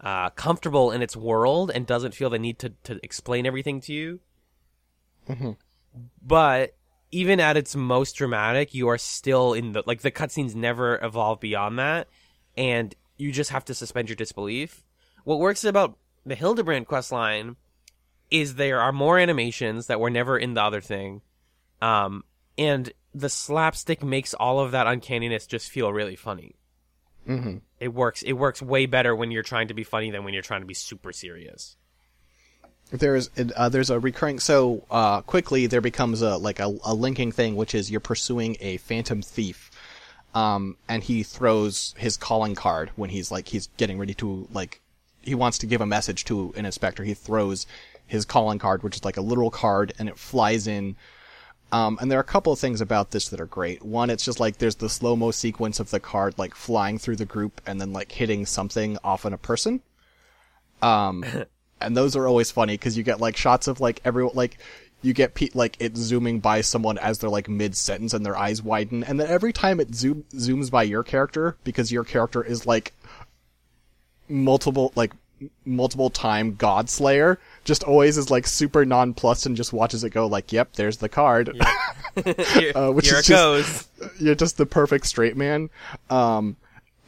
uh, comfortable in its world and doesn't feel the need to, to explain everything to you. But even at its most dramatic you are still in the like the cutscenes never evolve beyond that and you just have to suspend your disbelief. What works about the hildebrand questline is there are more animations that were never in the other thing. Um, and the slapstick makes all of that uncanniness just feel really funny. Mm-hmm. It works. It works way better when you're trying to be funny than when you're trying to be super serious. There's uh, there's a recurring so uh, quickly there becomes a like a, a linking thing which is you're pursuing a phantom thief, um, and he throws his calling card when he's like he's getting ready to like he wants to give a message to an inspector. He throws his calling card, which is like a literal card, and it flies in. Um, and there are a couple of things about this that are great. One, it's just like there's the slow mo sequence of the card like flying through the group and then like hitting something off on a person. Um, and those are always funny because you get like shots of like everyone like you get pe- like it zooming by someone as they're like mid sentence and their eyes widen, and then every time it zoom zooms by your character because your character is like multiple like multiple time god slayer just always is like super nonplussed and just watches it go like yep there's the card. Here Uh, which here is it just- goes. you're just the perfect straight man. Um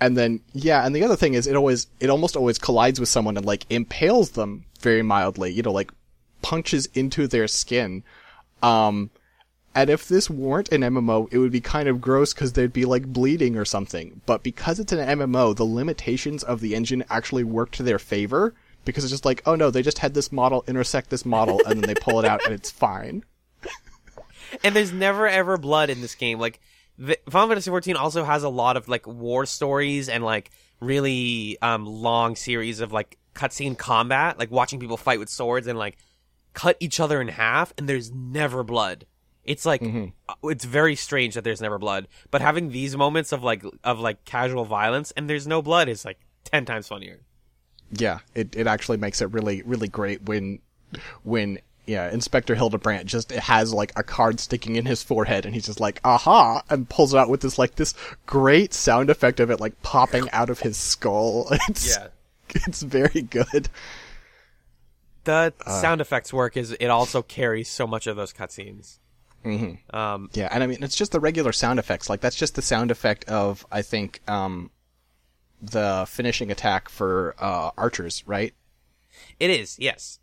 and then yeah and the other thing is it always it almost always collides with someone and like impales them very mildly you know like punches into their skin. Um and if this weren't an MMO, it would be kind of gross because there'd be like bleeding or something. But because it's an MMO, the limitations of the engine actually work to their favor because it's just like, oh no, they just had this model intersect this model and then they pull it out and it's fine. and there's never ever blood in this game. Like the, Final Fantasy XIV also has a lot of like war stories and like really um long series of like cutscene combat, like watching people fight with swords and like cut each other in half, and there's never blood. It's like uh, it's very strange that there's never blood, but having these moments of like of like casual violence and there's no blood is like ten times funnier. Yeah, it, it actually makes it really, really great when, when, yeah, Inspector Hildebrand just has like a card sticking in his forehead and he's just like, aha, and pulls it out with this like this great sound effect of it like popping out of his skull. It's, Yeah. it's very good. The Uh. sound effects work is it also carries so much of those cutscenes. Mm-hmm. Um, Yeah, and I mean, it's just the regular sound effects. Like, that's just the sound effect of, I think, um, the finishing attack for, uh, archers, right? It is, yes.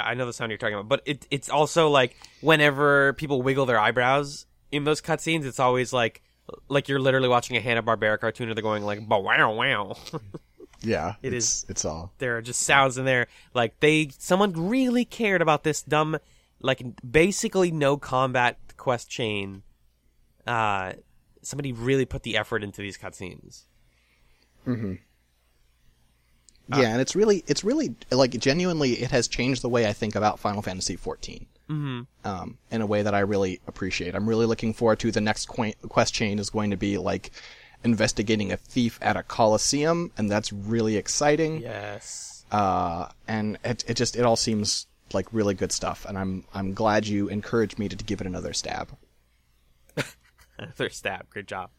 I know the sound you're talking about, but it, it's also like whenever people wiggle their eyebrows in those cutscenes, it's always like like you're literally watching a Hanna Barbera cartoon, and they're going like "Bah, wow wow." Yeah, It it's, is- It's all. there are just sounds in there like they someone really cared about this dumb like basically no combat quest chain uh somebody really put the effort into these cutscenes Mm-hmm. Yeah, and it's really, it's really like genuinely, it has changed the way I think about Final Fantasy XIV. Mm-hmm. Um, in a way that I really appreciate. I'm really looking forward to the next quest chain is going to be like investigating a thief at a coliseum, and that's really exciting. yes Uh, and it, it just, it all seems like really good stuff, and I'm, I'm glad you encouraged me to, to give it another stab. another stab. Good job.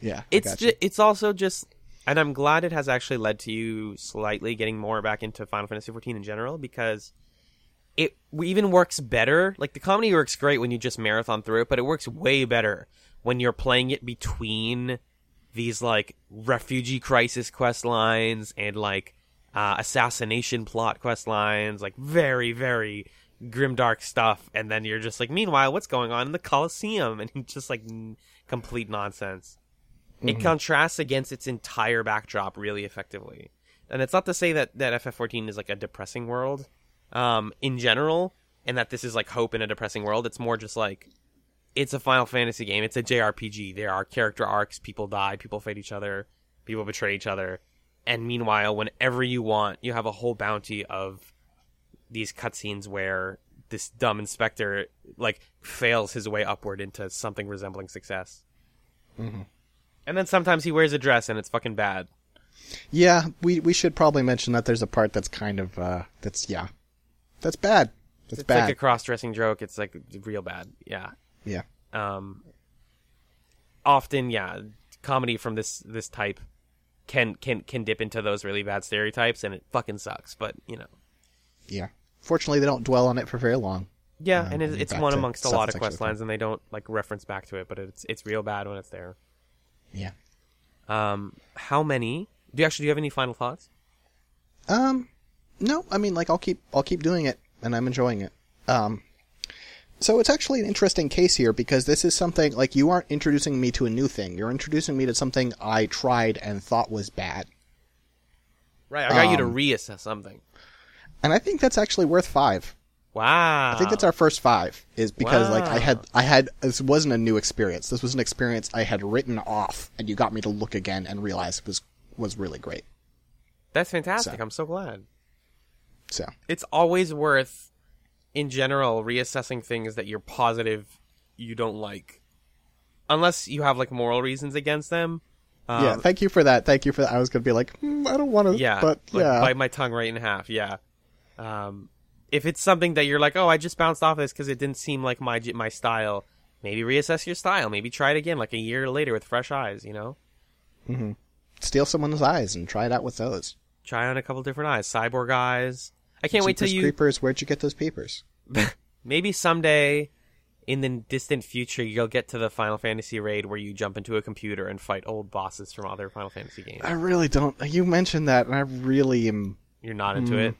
Yeah, it's ju- it's also just and i'm glad it has actually led to you slightly getting more back into final fantasy 14 in general because it even works better. Like the comedy works great when you just marathon through it but it works way better when you're playing it between these like refugee crisis quest lines and like uh, assassination plot quest lines like very very grimdark stuff and then you're just like meanwhile what's going on in the coliseum and just like n- complete nonsense it contrasts against its entire backdrop really effectively. And it's not to say that, that FF14 is like a depressing world um, in general, and that this is like hope in a depressing world. It's more just like it's a Final Fantasy game. It's a JRPG. There are character arcs. People die. People fight each other. People betray each other. And meanwhile, whenever you want, you have a whole bounty of these cutscenes where this dumb inspector like fails his way upward into something resembling success. And then sometimes he wears a dress and it's fucking bad. Yeah, we we should probably mention that there's a part that's kind of uh that's yeah. That's bad. That's It's bad. like a cross-dressing joke. It's like real bad. Yeah. yeah. Um. Often, yeah, comedy from this this type can can can dip into those really bad stereotypes, and it fucking sucks. But you know, Yeah. Fortunately they don't dwell on it for very long. yeah, Um, and it's, it's one amongst a lot of quest lines, and they don't like reference back to it. But it's it's real bad when it's there. Yeah. Um, how many? Do you actually do you have any final thoughts? Um no, I mean like I'll keep I'll keep doing it and I'm enjoying it. Um so it's actually an interesting case here because this is something like you aren't introducing me to a new thing. You're introducing me to something I tried and thought was bad. Right, I got you to Um, reassess something. And I think that's actually worth 5. Wow, I think that's our first 5 is because like I had I had this wasn't a new experience. This was an experience I had written off and you got me to look again and realize it was was really great. that's fantastic. So. I'm so glad. So, it's always worth in general reassessing things that you're positive you don't like unless you have like moral reasons against them um, yeah, thank you for that. Thank you for that. I was going to be like, hmm, I don't want to yeah but like yeah. bite my tongue right in half yeah um if it's something that you're like oh i just bounced off this because it didn't seem like my my style maybe reassess your style maybe try it again like a year later with fresh eyes you know mm-hmm. steal someone's eyes and try it out with those. try on a couple different eyes cyborg eyes i can't wait till Jeepers you creepers, where'd you get those papers? maybe someday in the distant future you'll get to the Final Fantasy raid where you jump into a computer and fight old bosses from other Final Fantasy games. I really don't. You mentioned that, and I really am. You're not into Mm. it.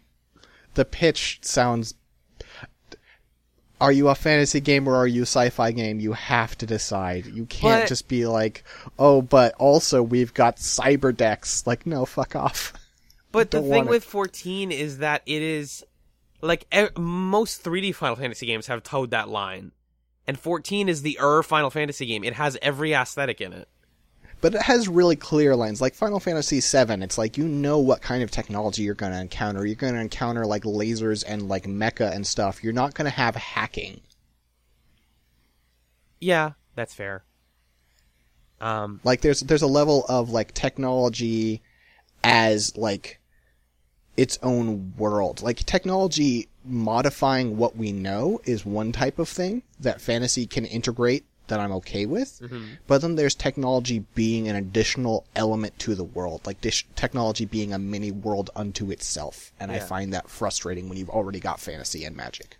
The pitch sounds. Are you a fantasy game or are you a sci-fi game? You have to decide. You can't But- just be like, oh, but also we've got cyber decks. Like, no, fuck off. But the thing with 14 is that it is like e- most 3D Final Fantasy games have towed that line. And 14 is the er Final Fantasy game. It has every aesthetic in it. But it has really clear lines. Like Final Fantasy VII, it's like you know what kind of technology you're going to encounter. You're going to encounter like lasers and like mecha and stuff. You're not going to have hacking. Yeah, that's fair. Um, Like there's there's a level of like technology as like its own world. Like technology modifying what we know is one type of thing that fantasy can integrate that I'm okay with. Mm-hmm. But then there's technology being an additional element to the world, like dish- technology being a mini world unto itself. And I find that frustrating when you've already got fantasy and magic.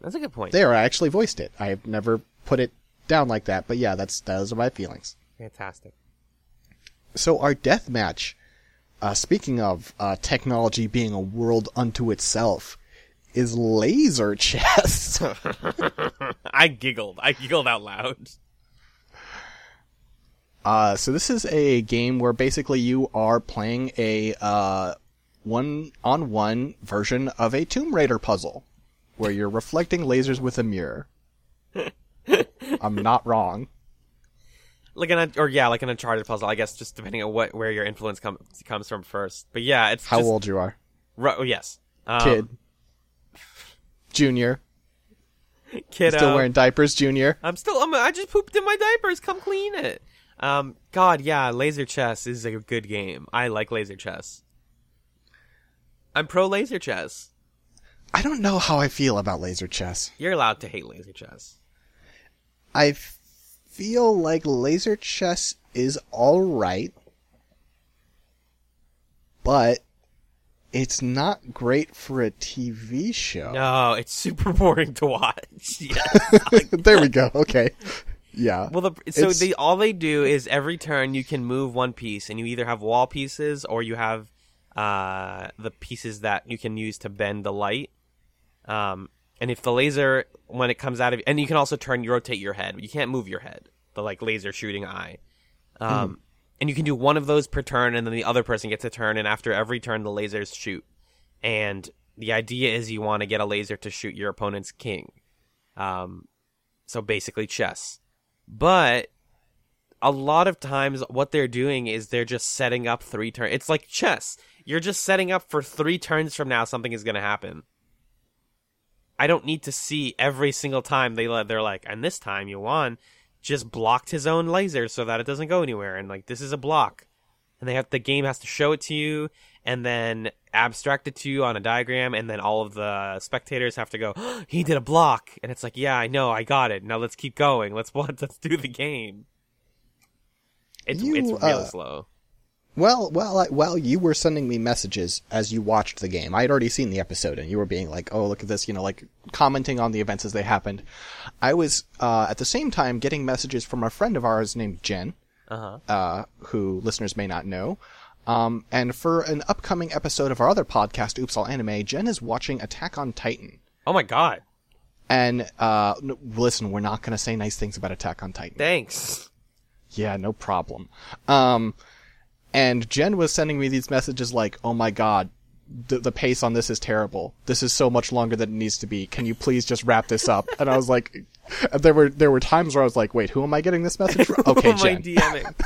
that's a good point. There, I actually voiced it. I've never put it down like that, but yeah, that's those are my feelings. Fantastic. So our death match, uh, speaking of uh, technology being a world unto itself, is laser chess. I giggled. I giggled out loud. Uh, so this is a game where basically you are playing a uh, one-on-one version of a Tomb Raider puzzle, where you're reflecting lasers with a mirror. I'm not wrong. Like an or yeah, like an Uncharted puzzle. I guess just depending on what where your influence comes comes from first. But yeah, it's How just, old you are, oh, yes, um, kid? Junior, kid, still wearing diapers. Junior. I'm still. I'm, I just pooped in my diapers. Come clean it. Um, God, yeah, laser chess is a good game. I like laser chess. I'm pro laser chess. I don't know how I feel about laser chess. You're allowed to hate laser chess. I feel like laser chess is alright, but it's not great for a TV show. No, it's super boring to watch. yeah. there we go. Okay. Yeah. Well, the, so It's- they all they do is every turn you can move one piece, and you either have wall pieces or you have uh, the pieces that you can use to bend the light. Um, and if the laser, when it comes out of, and you can also turn, you rotate your head. You can't move your head. The like laser shooting eye. Um, and you can do one of those per turn, and then the other person gets a turn. And after every turn, the lasers shoot. And the idea is you want to get a laser to shoot your opponent's king. Um, so basically chess. But a lot of times what they're doing is they're just setting up three turns. It's like chess. You're just setting up for three turns from now something is going to happen. I don't need to see every single time they let they're like, and this time you won, just blocked his own laser so that it doesn't go anywhere, and like this is a block, and they have the game has to show it to you, and then abstract it to you on a diagram, and then all of the spectators have to go, he did a block, and it's like, yeah, I know, I got it. Now let's keep going. Let's let's do the game. It's You, it's real uh, slow. Well, well, I, while you were sending me messages as you watched the game, I had already seen the episode, and you were being like, "Oh, look at this," you know, like commenting on the events as they happened. I was uh, at the same time getting messages from a friend of ours named Jen, Uh-huh. uh, who listeners may not know. Um, and for an upcoming episode of our other podcast, Oops All Anime, Jen is watching Attack on Titan. Oh my god. And uh, n- listen, we're not going to say nice things about Attack on Titan. Thanks. Yeah, no problem. Um, and Jen was sending me these messages like, "Oh my god, the the pace on this is terrible. This is so much longer than it needs to be. Can you please just wrap this up?" And I was like, there were there were times where I was like, "Wait, who am I getting this message from?" Okay, Jen. DMing?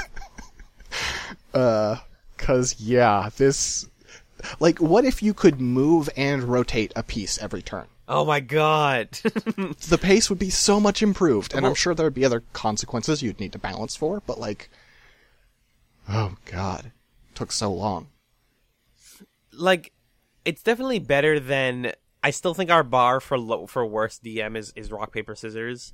Uh, cause yeah, this like what if you could move and rotate a piece every turn? oh my god. The pace would be so much improved, and I'm sure there would be other consequences you'd need to balance for, but like Oh god. Took so long. like it's definitely better than I still think our bar for low, for worst DM is is rock paper scissors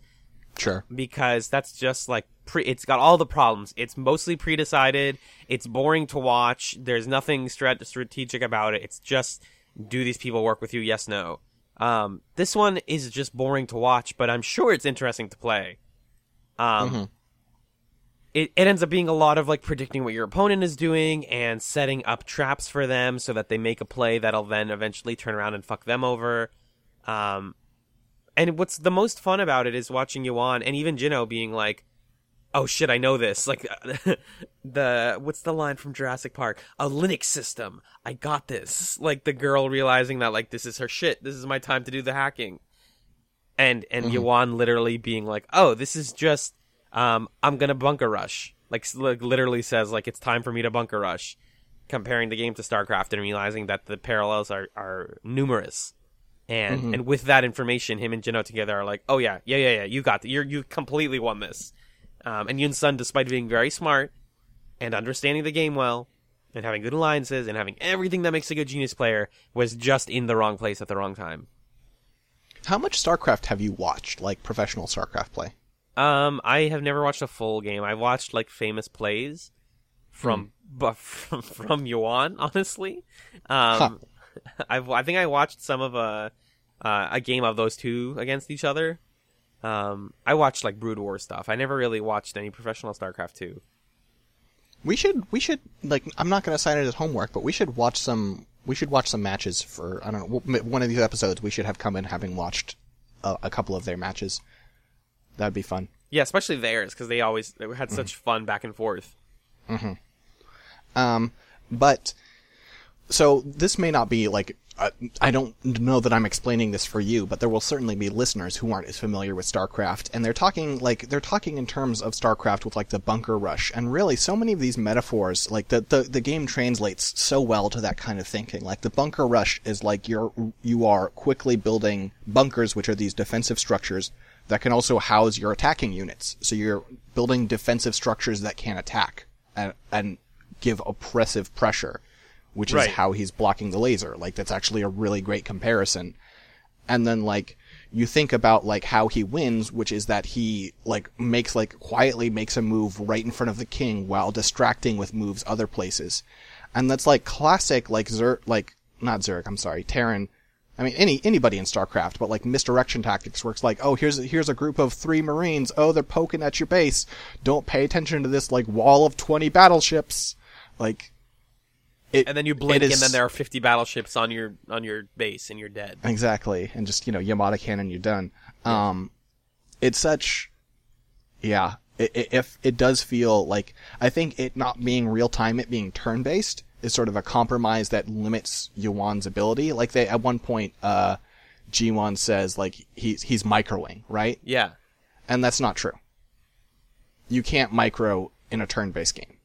Sure. because that's just like pre it's got all the problems. It's mostly pre-decided. It's boring to watch. There's nothing strat- strategic about it. It's just do these people work with you? Yes, no. Um, this one is just boring to watch, but I'm sure it's interesting to play. Um, it, it ends up being a lot of like predicting what your opponent is doing and setting up traps for them so that they make a play that'll then eventually turn around and fuck them over. Um, and what's the most fun about it is watching Yuan and even Jinho being like, "Oh shit, I know this." Like the what's the line from Jurassic Park? A Linux system. I got this. Like the girl realizing that like this is her shit. This is my time to do the hacking. And and Yuan literally being like, "Oh, this is just um I'm going to bunker rush." Like, like literally says like it's time for me to bunker rush. Comparing the game to StarCraft and realizing that the parallels are are numerous. And and with that information, him and Jinho together are like, oh yeah, yeah, yeah, yeah, you got, you you completely won this. Um, and Yoon Sun, despite being very smart and understanding the game well, and having good alliances and having everything that makes a good genius player, was just in the wrong place at the wrong time. How much StarCraft have you watched, like professional StarCraft play? Um, I have never watched a full game. I watched like famous plays from but from, from Yuan, honestly. Um, I've I think I watched some of a uh, a game of those two against each other. Um, I watched like Brood War stuff. I never really watched any professional StarCraft two. We should we should like I'm not going to assign it as homework, but we should watch some we should watch some matches for I don't know one of these episodes. We should have come in having watched a, a couple of their matches. That'd be fun. Yeah, especially theirs because they always they had such fun back and forth. Um, but so this may not be like uh, I don't know that I'm explaining this for you, but there will certainly be listeners who aren't as familiar with StarCraft, and they're talking like they're talking in terms of StarCraft with like the bunker rush, and really so many of these metaphors, like the the, the game translates so well to that kind of thinking. Like the bunker rush is like you're you are quickly building bunkers, which are these defensive structures that can also house your attacking units. So you're building defensive structures that can attack and, and give oppressive pressure, which Right. is how he's blocking the laser. Like that's actually a really great comparison. And then like you think about like how he wins, which is that he like makes like quietly makes a move right in front of the king while distracting with moves other places. And that's like classic like Zer like not Zerg, I'm sorry, Terran I mean, any anybody in StarCraft, but like misdirection tactics works like, oh, here's here's a group of three Marines. Oh, they're poking at your base. Don't pay attention to this like wall of twenty battleships. Like, it, And then you blink, is- and then there are fifty battleships on your on your base, and you're dead. exactly, and just you know Yamato cannon, you're done. Um, it's such, yeah. It, it, if it does feel like I think it not being real time, it being turn based is sort of a compromise that limits Yuan's ability. Like they at one point, uh, Jiwon says like he's he's microing, right? Yeah, And that's not true. You can't micro in a turn based game.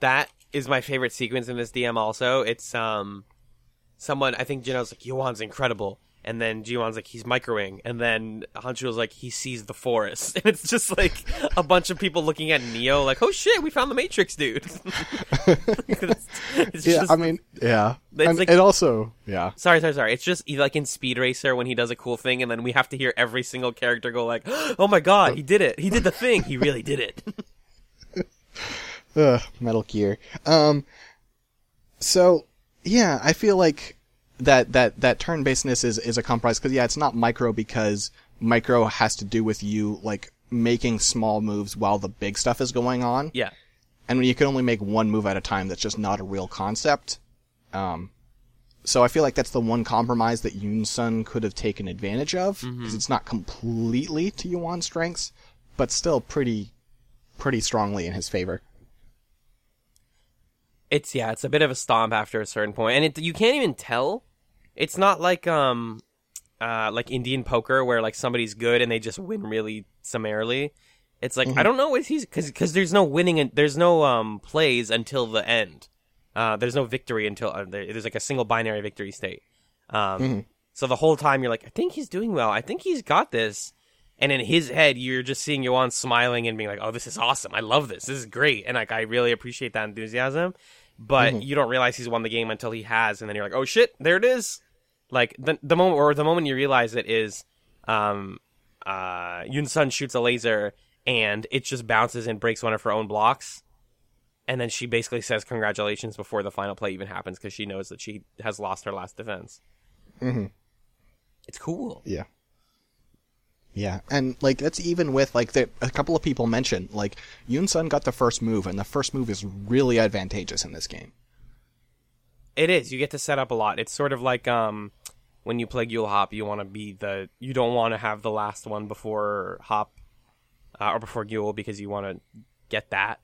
that is my favorite sequence in this DM. Also, it's um, someone I think Jinho's like Yuan's incredible, and then Jiwon's like he's microing, and then Hong Chul's like he sees the forest, and it's just like a bunch of people looking at Neo like, oh shit, we found the Matrix, dude. it's, it's Yeah, just- I mean, yeah. It's I mean, like- it also, yeah. Sorry, sorry, sorry. It's just like in Speed Racer when he does a cool thing, and then we have to hear every single character go like, "Oh my god, he did it! He did the thing! He really did it!" Ugh, Metal Gear. Um, so yeah, I feel like that that that turn basedness is is a compromise because yeah, it's not micro because micro has to do with you like making small moves while the big stuff is going on, yeah, and when you can only make one move at a time, that's just not a real concept. Um, so I feel like that's the one compromise that Yoon Sun could have taken advantage of because it's not completely to Yuan's strengths, but still pretty pretty strongly in his favor. it's yeah, it's a bit of a stomp after a certain point, and it you can't even tell. It's not like um, uh, like Indian poker where like somebody's good and they just win really summarily. It's like I don't know if he's because because there's no winning and there's no um plays until the end. Uh, there's no victory until uh, there, there's like a single binary victory state. Um, so the whole time you're like, I think he's doing well. I think he's got this. And in his head, you're just seeing Yuan smiling and being like, "Oh, this is awesome! I love this. This is great!" And like, I really appreciate that enthusiasm. But you don't realize he's won the game until he has, and then you're like, "Oh shit, there it is!" Like the the moment or the moment you realize it is, um, uh, Yoon Sun shoots a laser and it just bounces and breaks one of her own blocks, and then she basically says congratulations before the final play even happens because she knows that she has lost her last defense. Mm-hmm. It's cool. Yeah. Yeah, and like that's even with like the, a couple of people mentioned like Yoon Sun got the first move, and the first move is really advantageous in this game. It is. You get to set up a lot. It's sort of like um when you play Yule Hop, you want to be the you don't want to have the last one before Hop uh, or before Yule because you want to get that.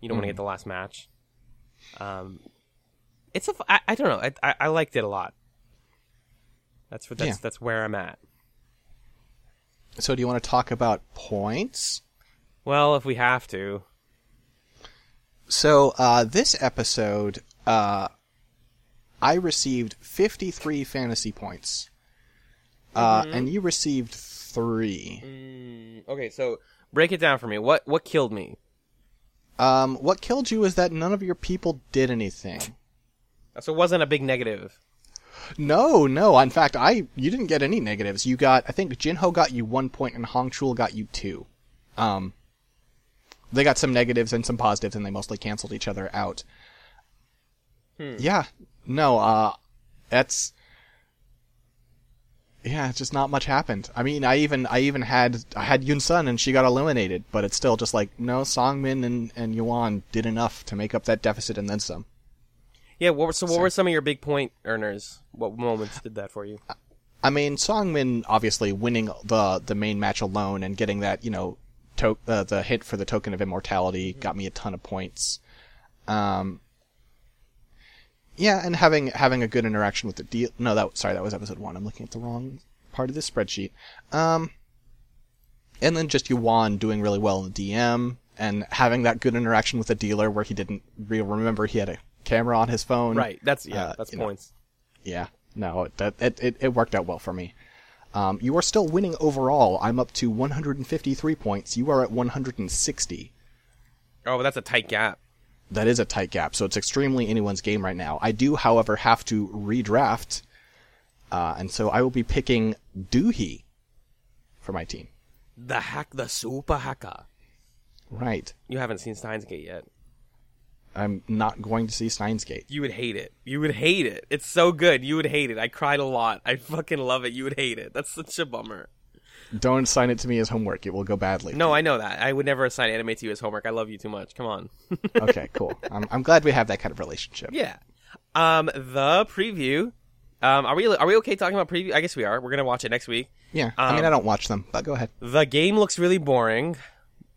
You don't want to get the last match. Um, it's a I, I don't know. I, I I liked it a lot. That's what that's Yeah. that's where I'm at. So, do you want to talk about points? Well, if we have to, So, uh, this episode, uh, I received 53 fantasy points. Uh, and you received three. Mm, okay. So break it down for me. What what killed me? Um, what killed you is that none of your people did anything. So it wasn't a big negative. No, no. In fact, I you didn't get any negatives. You got I think Jinho got you one point and Hong Chul got you two. Um, they got some negatives and some positives, and they mostly canceled each other out. Yeah, no. Uh, that's yeah. Just not much happened. I mean, I even I even had I had Yoon Sun and she got eliminated, but it's still just like no. Songmin and and Yuan did enough to make up that deficit and then some. Yeah. What were so? What So- were some of your big point earners? What moments did that for you? I mean, Songmin obviously winning the the main match alone and getting that you know to- uh, the hit for the token of immortality got me a ton of points. Um, yeah, and having having a good interaction with the deal. No, that sorry, that was episode one. I'm looking at the wrong part of this spreadsheet. Um, and then just Yuan doing really well in the DM and having that good interaction with the dealer where he didn't re- remember he had a camera on his phone. Right. That's yeah. Uh, that's you know. points. Yeah, no, that it, it, it worked out well for me. Um, you are still winning overall. I'm up to 153 points. You are at 160. Oh, but that's a tight gap. That is a tight gap, so it's extremely anyone's game right now. I do, however, have to redraft, uh, and so I will be picking Doohy for my team. The hack, the super hacker. Right. You haven't seen Steins Gate yet. I'm not going to see Steins Gate. You would hate it. You would hate it. It's so good. You would hate it. I cried a lot. I fucking love it. You would hate it. That's such a bummer. Don't assign it to me as homework. It will go badly. No, I know that. I would never assign anime to you as homework. I love you too much. Come on. okay, cool. I'm, I'm glad we have that kind of relationship. yeah. Um, the preview. Um, are we are we okay talking about preview? I guess we are. We're gonna watch it next week. Yeah. I mean, Um, I don't watch them, but go ahead. The game looks really boring.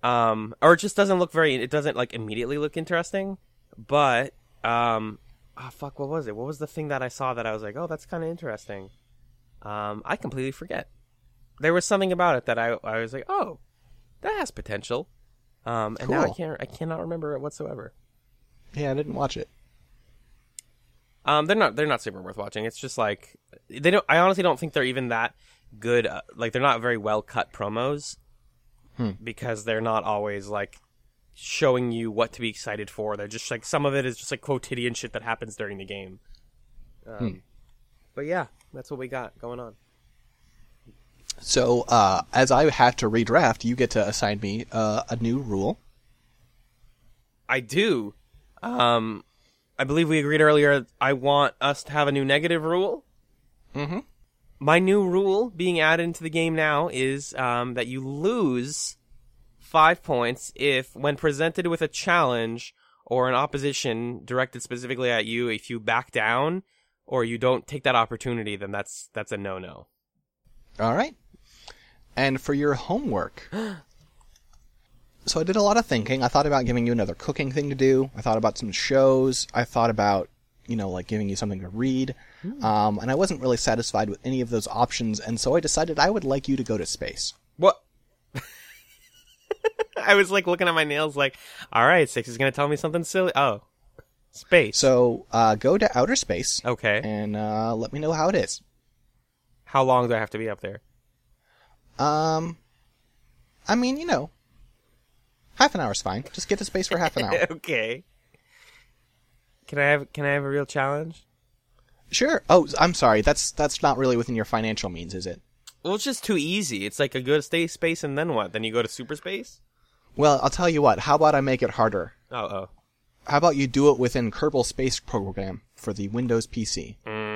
Um, or it just doesn't look very. It doesn't like immediately look interesting. But um, ah, fuck. What was it? What was the thing that I saw that I was like, oh, that's kind of interesting. Um, I completely forget. There was something about it that I I was like, oh, that has potential. Um, and now I can't I cannot remember it whatsoever. Yeah, I didn't watch it. Um, they're not they're not super worth watching. It's just like they don't. I honestly don't think they're even that good. Uh, like they're not very well cut promos because they're not always like showing you what to be excited for. They're just like some of it is just like quotidian shit that happens during the game. Um, But yeah, that's what we got going on. So, uh, as I have to redraft, you get to assign me uh, a new rule. I do. Um, I believe we agreed earlier. I want us to have a new negative rule. Mhm. My new rule being added into the game now is um, that you lose five points if, when presented with a challenge or an opposition directed specifically at you, if you back down or you don't take that opportunity, then that's that's a no no. All right. And for your homework. so I did a lot of thinking. I thought about giving you another cooking thing to do. I thought about some shows. I thought about, you know, like giving you something to read. Um, and I wasn't really satisfied with any of those options, and so I decided I would like you to go to space. What? I was like looking at my nails, like, all right, six is gonna tell me something silly. Oh, space. So uh, go to outer space okay. and uh, let me know how it is. How long do I have to be up there? Um, I mean, you know, half an hour's fine. Just get to space for half an hour. okay. Can I have Can I have a real challenge? Sure. Oh, I'm sorry. That's that's not really within your financial means, is it? Well, it's just too easy. It's like a good stay space, and then what? Then you go to super space. Well, I'll tell you what. How about I make it harder? Oh, oh. How about you do it within Kerbal Space Program for the Windows PC? Mm,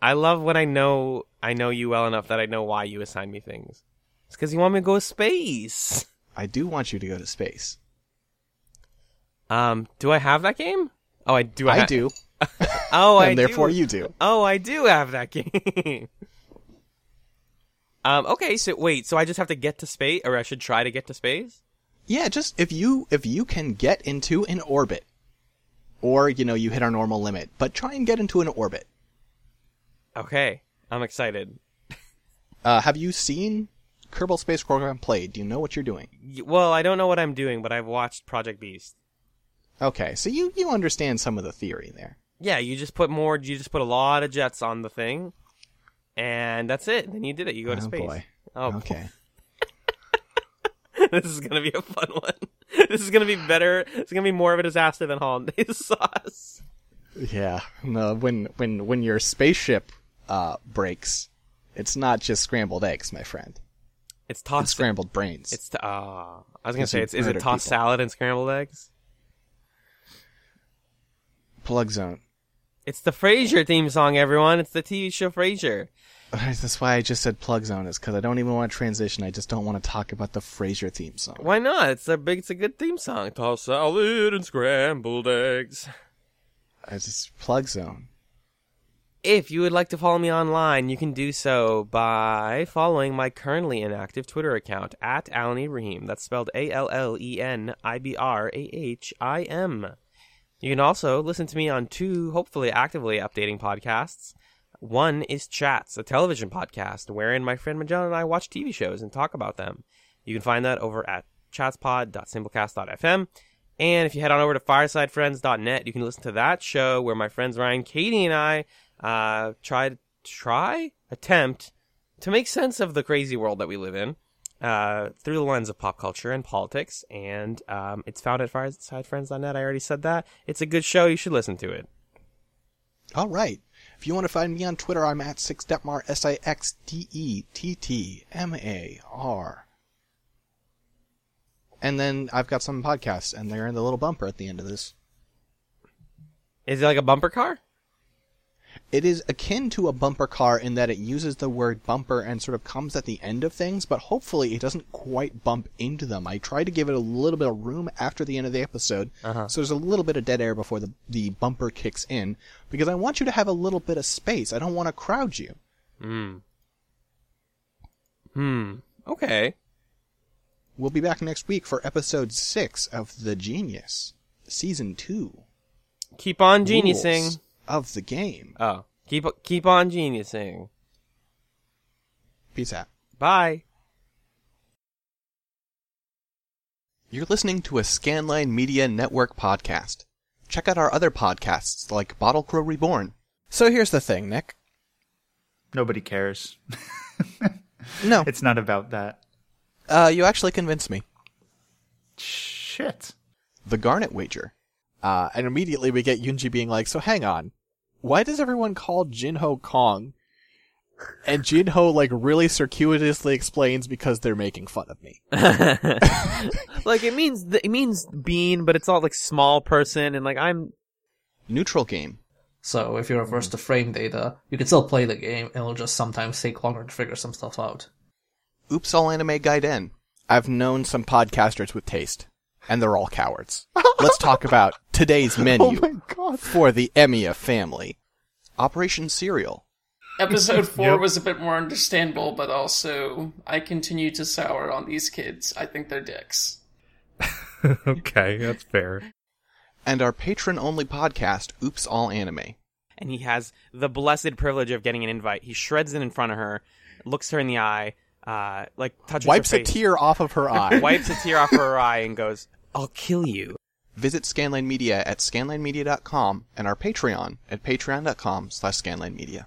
I love when I know I know you well enough that I know why you assign me things. It's because you want me to go to space. I do want you to go to space. Um, do I have that game? Oh, I do. I ha- do, Oh, I and therefore do. you do. Oh, I do have that game. um. Okay. So wait. So I just have to get to space, or I should try to get to space. Yeah, just if you if you can get into an orbit, or you know you hit our normal limit, but try and get into an orbit. Okay. I'm excited. Uh, have you seen Kerbal Space Program played? Do you know what you're doing? Y- Well, I don't know what I'm doing, but I've watched Project Beast. Okay, so you you understand some of the theory there. Yeah, you just put more. You just put a lot of jets on the thing, and that's it. Then you did it. You go to oh space. boy. Oh, boy. Okay. this is gonna be a fun one. This is gonna be better. It's gonna be more of a disaster than hollandaise sauce. Yeah. No, when when when your spaceship uh breaks, it's not just scrambled eggs, my friend. It's It's tossed. scrambled brains. It's t- uh, I was gonna say it's is it tossed people. salad and scrambled eggs? plug zone. It's the Frasier theme song, everyone. It's the TV show Frasier. That's why I just said plug zone is because I don't even want to transition. I just don't want to talk about the Frasier theme song. Why not? It's a big. It's a good theme song. Tossed salad and scrambled eggs. It's just plug zone. If you would like to follow me online, you can do so by following my currently inactive Twitter account at Allen Ibrahim. That's spelled A L L E N I B R A H I M. You can also listen to me on two, hopefully actively updating podcasts. One is Chats, a television podcast wherein my friend Magellan and I watch TV shows and talk about them. You can find that over at chatspod.simplecast.fm. And if you head on over to firesidefriends.net, you can listen to that show where my friends Ryan, Katie, and I uh, try try attempt to make sense of the crazy world that we live in uh, through the lens of pop culture and politics. And um, it's found at firesidefriends.net. I already said that. It's a good show. You should listen to it. All right. If you want to find me on Twitter, I'm at Sixdettmar, S I X D E T T M A R. And then I've got some podcasts, and they're in the little bumper at the end of this. Is it like a bumper car? It is akin to a bumper car in that it uses the word bumper and sort of comes at the end of things, but hopefully it doesn't quite bump into them. I try to give it a little bit of room after the end of the episode, Uh-huh. so there's a little bit of dead air before the, the bumper kicks in, because I want you to have a little bit of space. I don't want to crowd you. Hmm. Hmm. Okay. We'll be back next week for episode 6 of The Genius, season 2. Keep on Rules geniusing. Of the game. Oh, keep keep on geniusing. Peace out. Bye. You're listening to a Scanline Media Network podcast. Check out our other podcasts like Bottle Crow Reborn. So here's the thing, Nick. Nobody cares. No, It's not about that. uh, you actually convinced me. Shit. The Garnet Wager. Uh, and immediately we get Yunji being like, so hang on. Why does everyone call Jinho Kong? And Jinho, like, really circuitously explains because they're making fun of me. like it means it means bean, but it's all like small person, and like I'm Neutral game. So if you reverse the frame data, you can still play the game, and it'll just sometimes take longer to figure some stuff out. Oops All Anime guide in. I've known some podcasters with taste, and they're all cowards. Let's talk about today's menu god. for the Emiya family. Operation Serial. Episode four Yep. was a bit more understandable, but also I continue to sour on these kids. I think they're dicks. okay, that's fair. And our patron-only podcast, Oops All Anime. and he has the blessed privilege of getting an invite. He shreds it in front of her, looks her in the eye, uh, like touches Wipes her a tear off of her eye. wipes a tear off her eye, and goes, "I'll kill you." Visit Scanline Media at scanlinemedia.com and our Patreon at patreon.com slash scanlinemedia.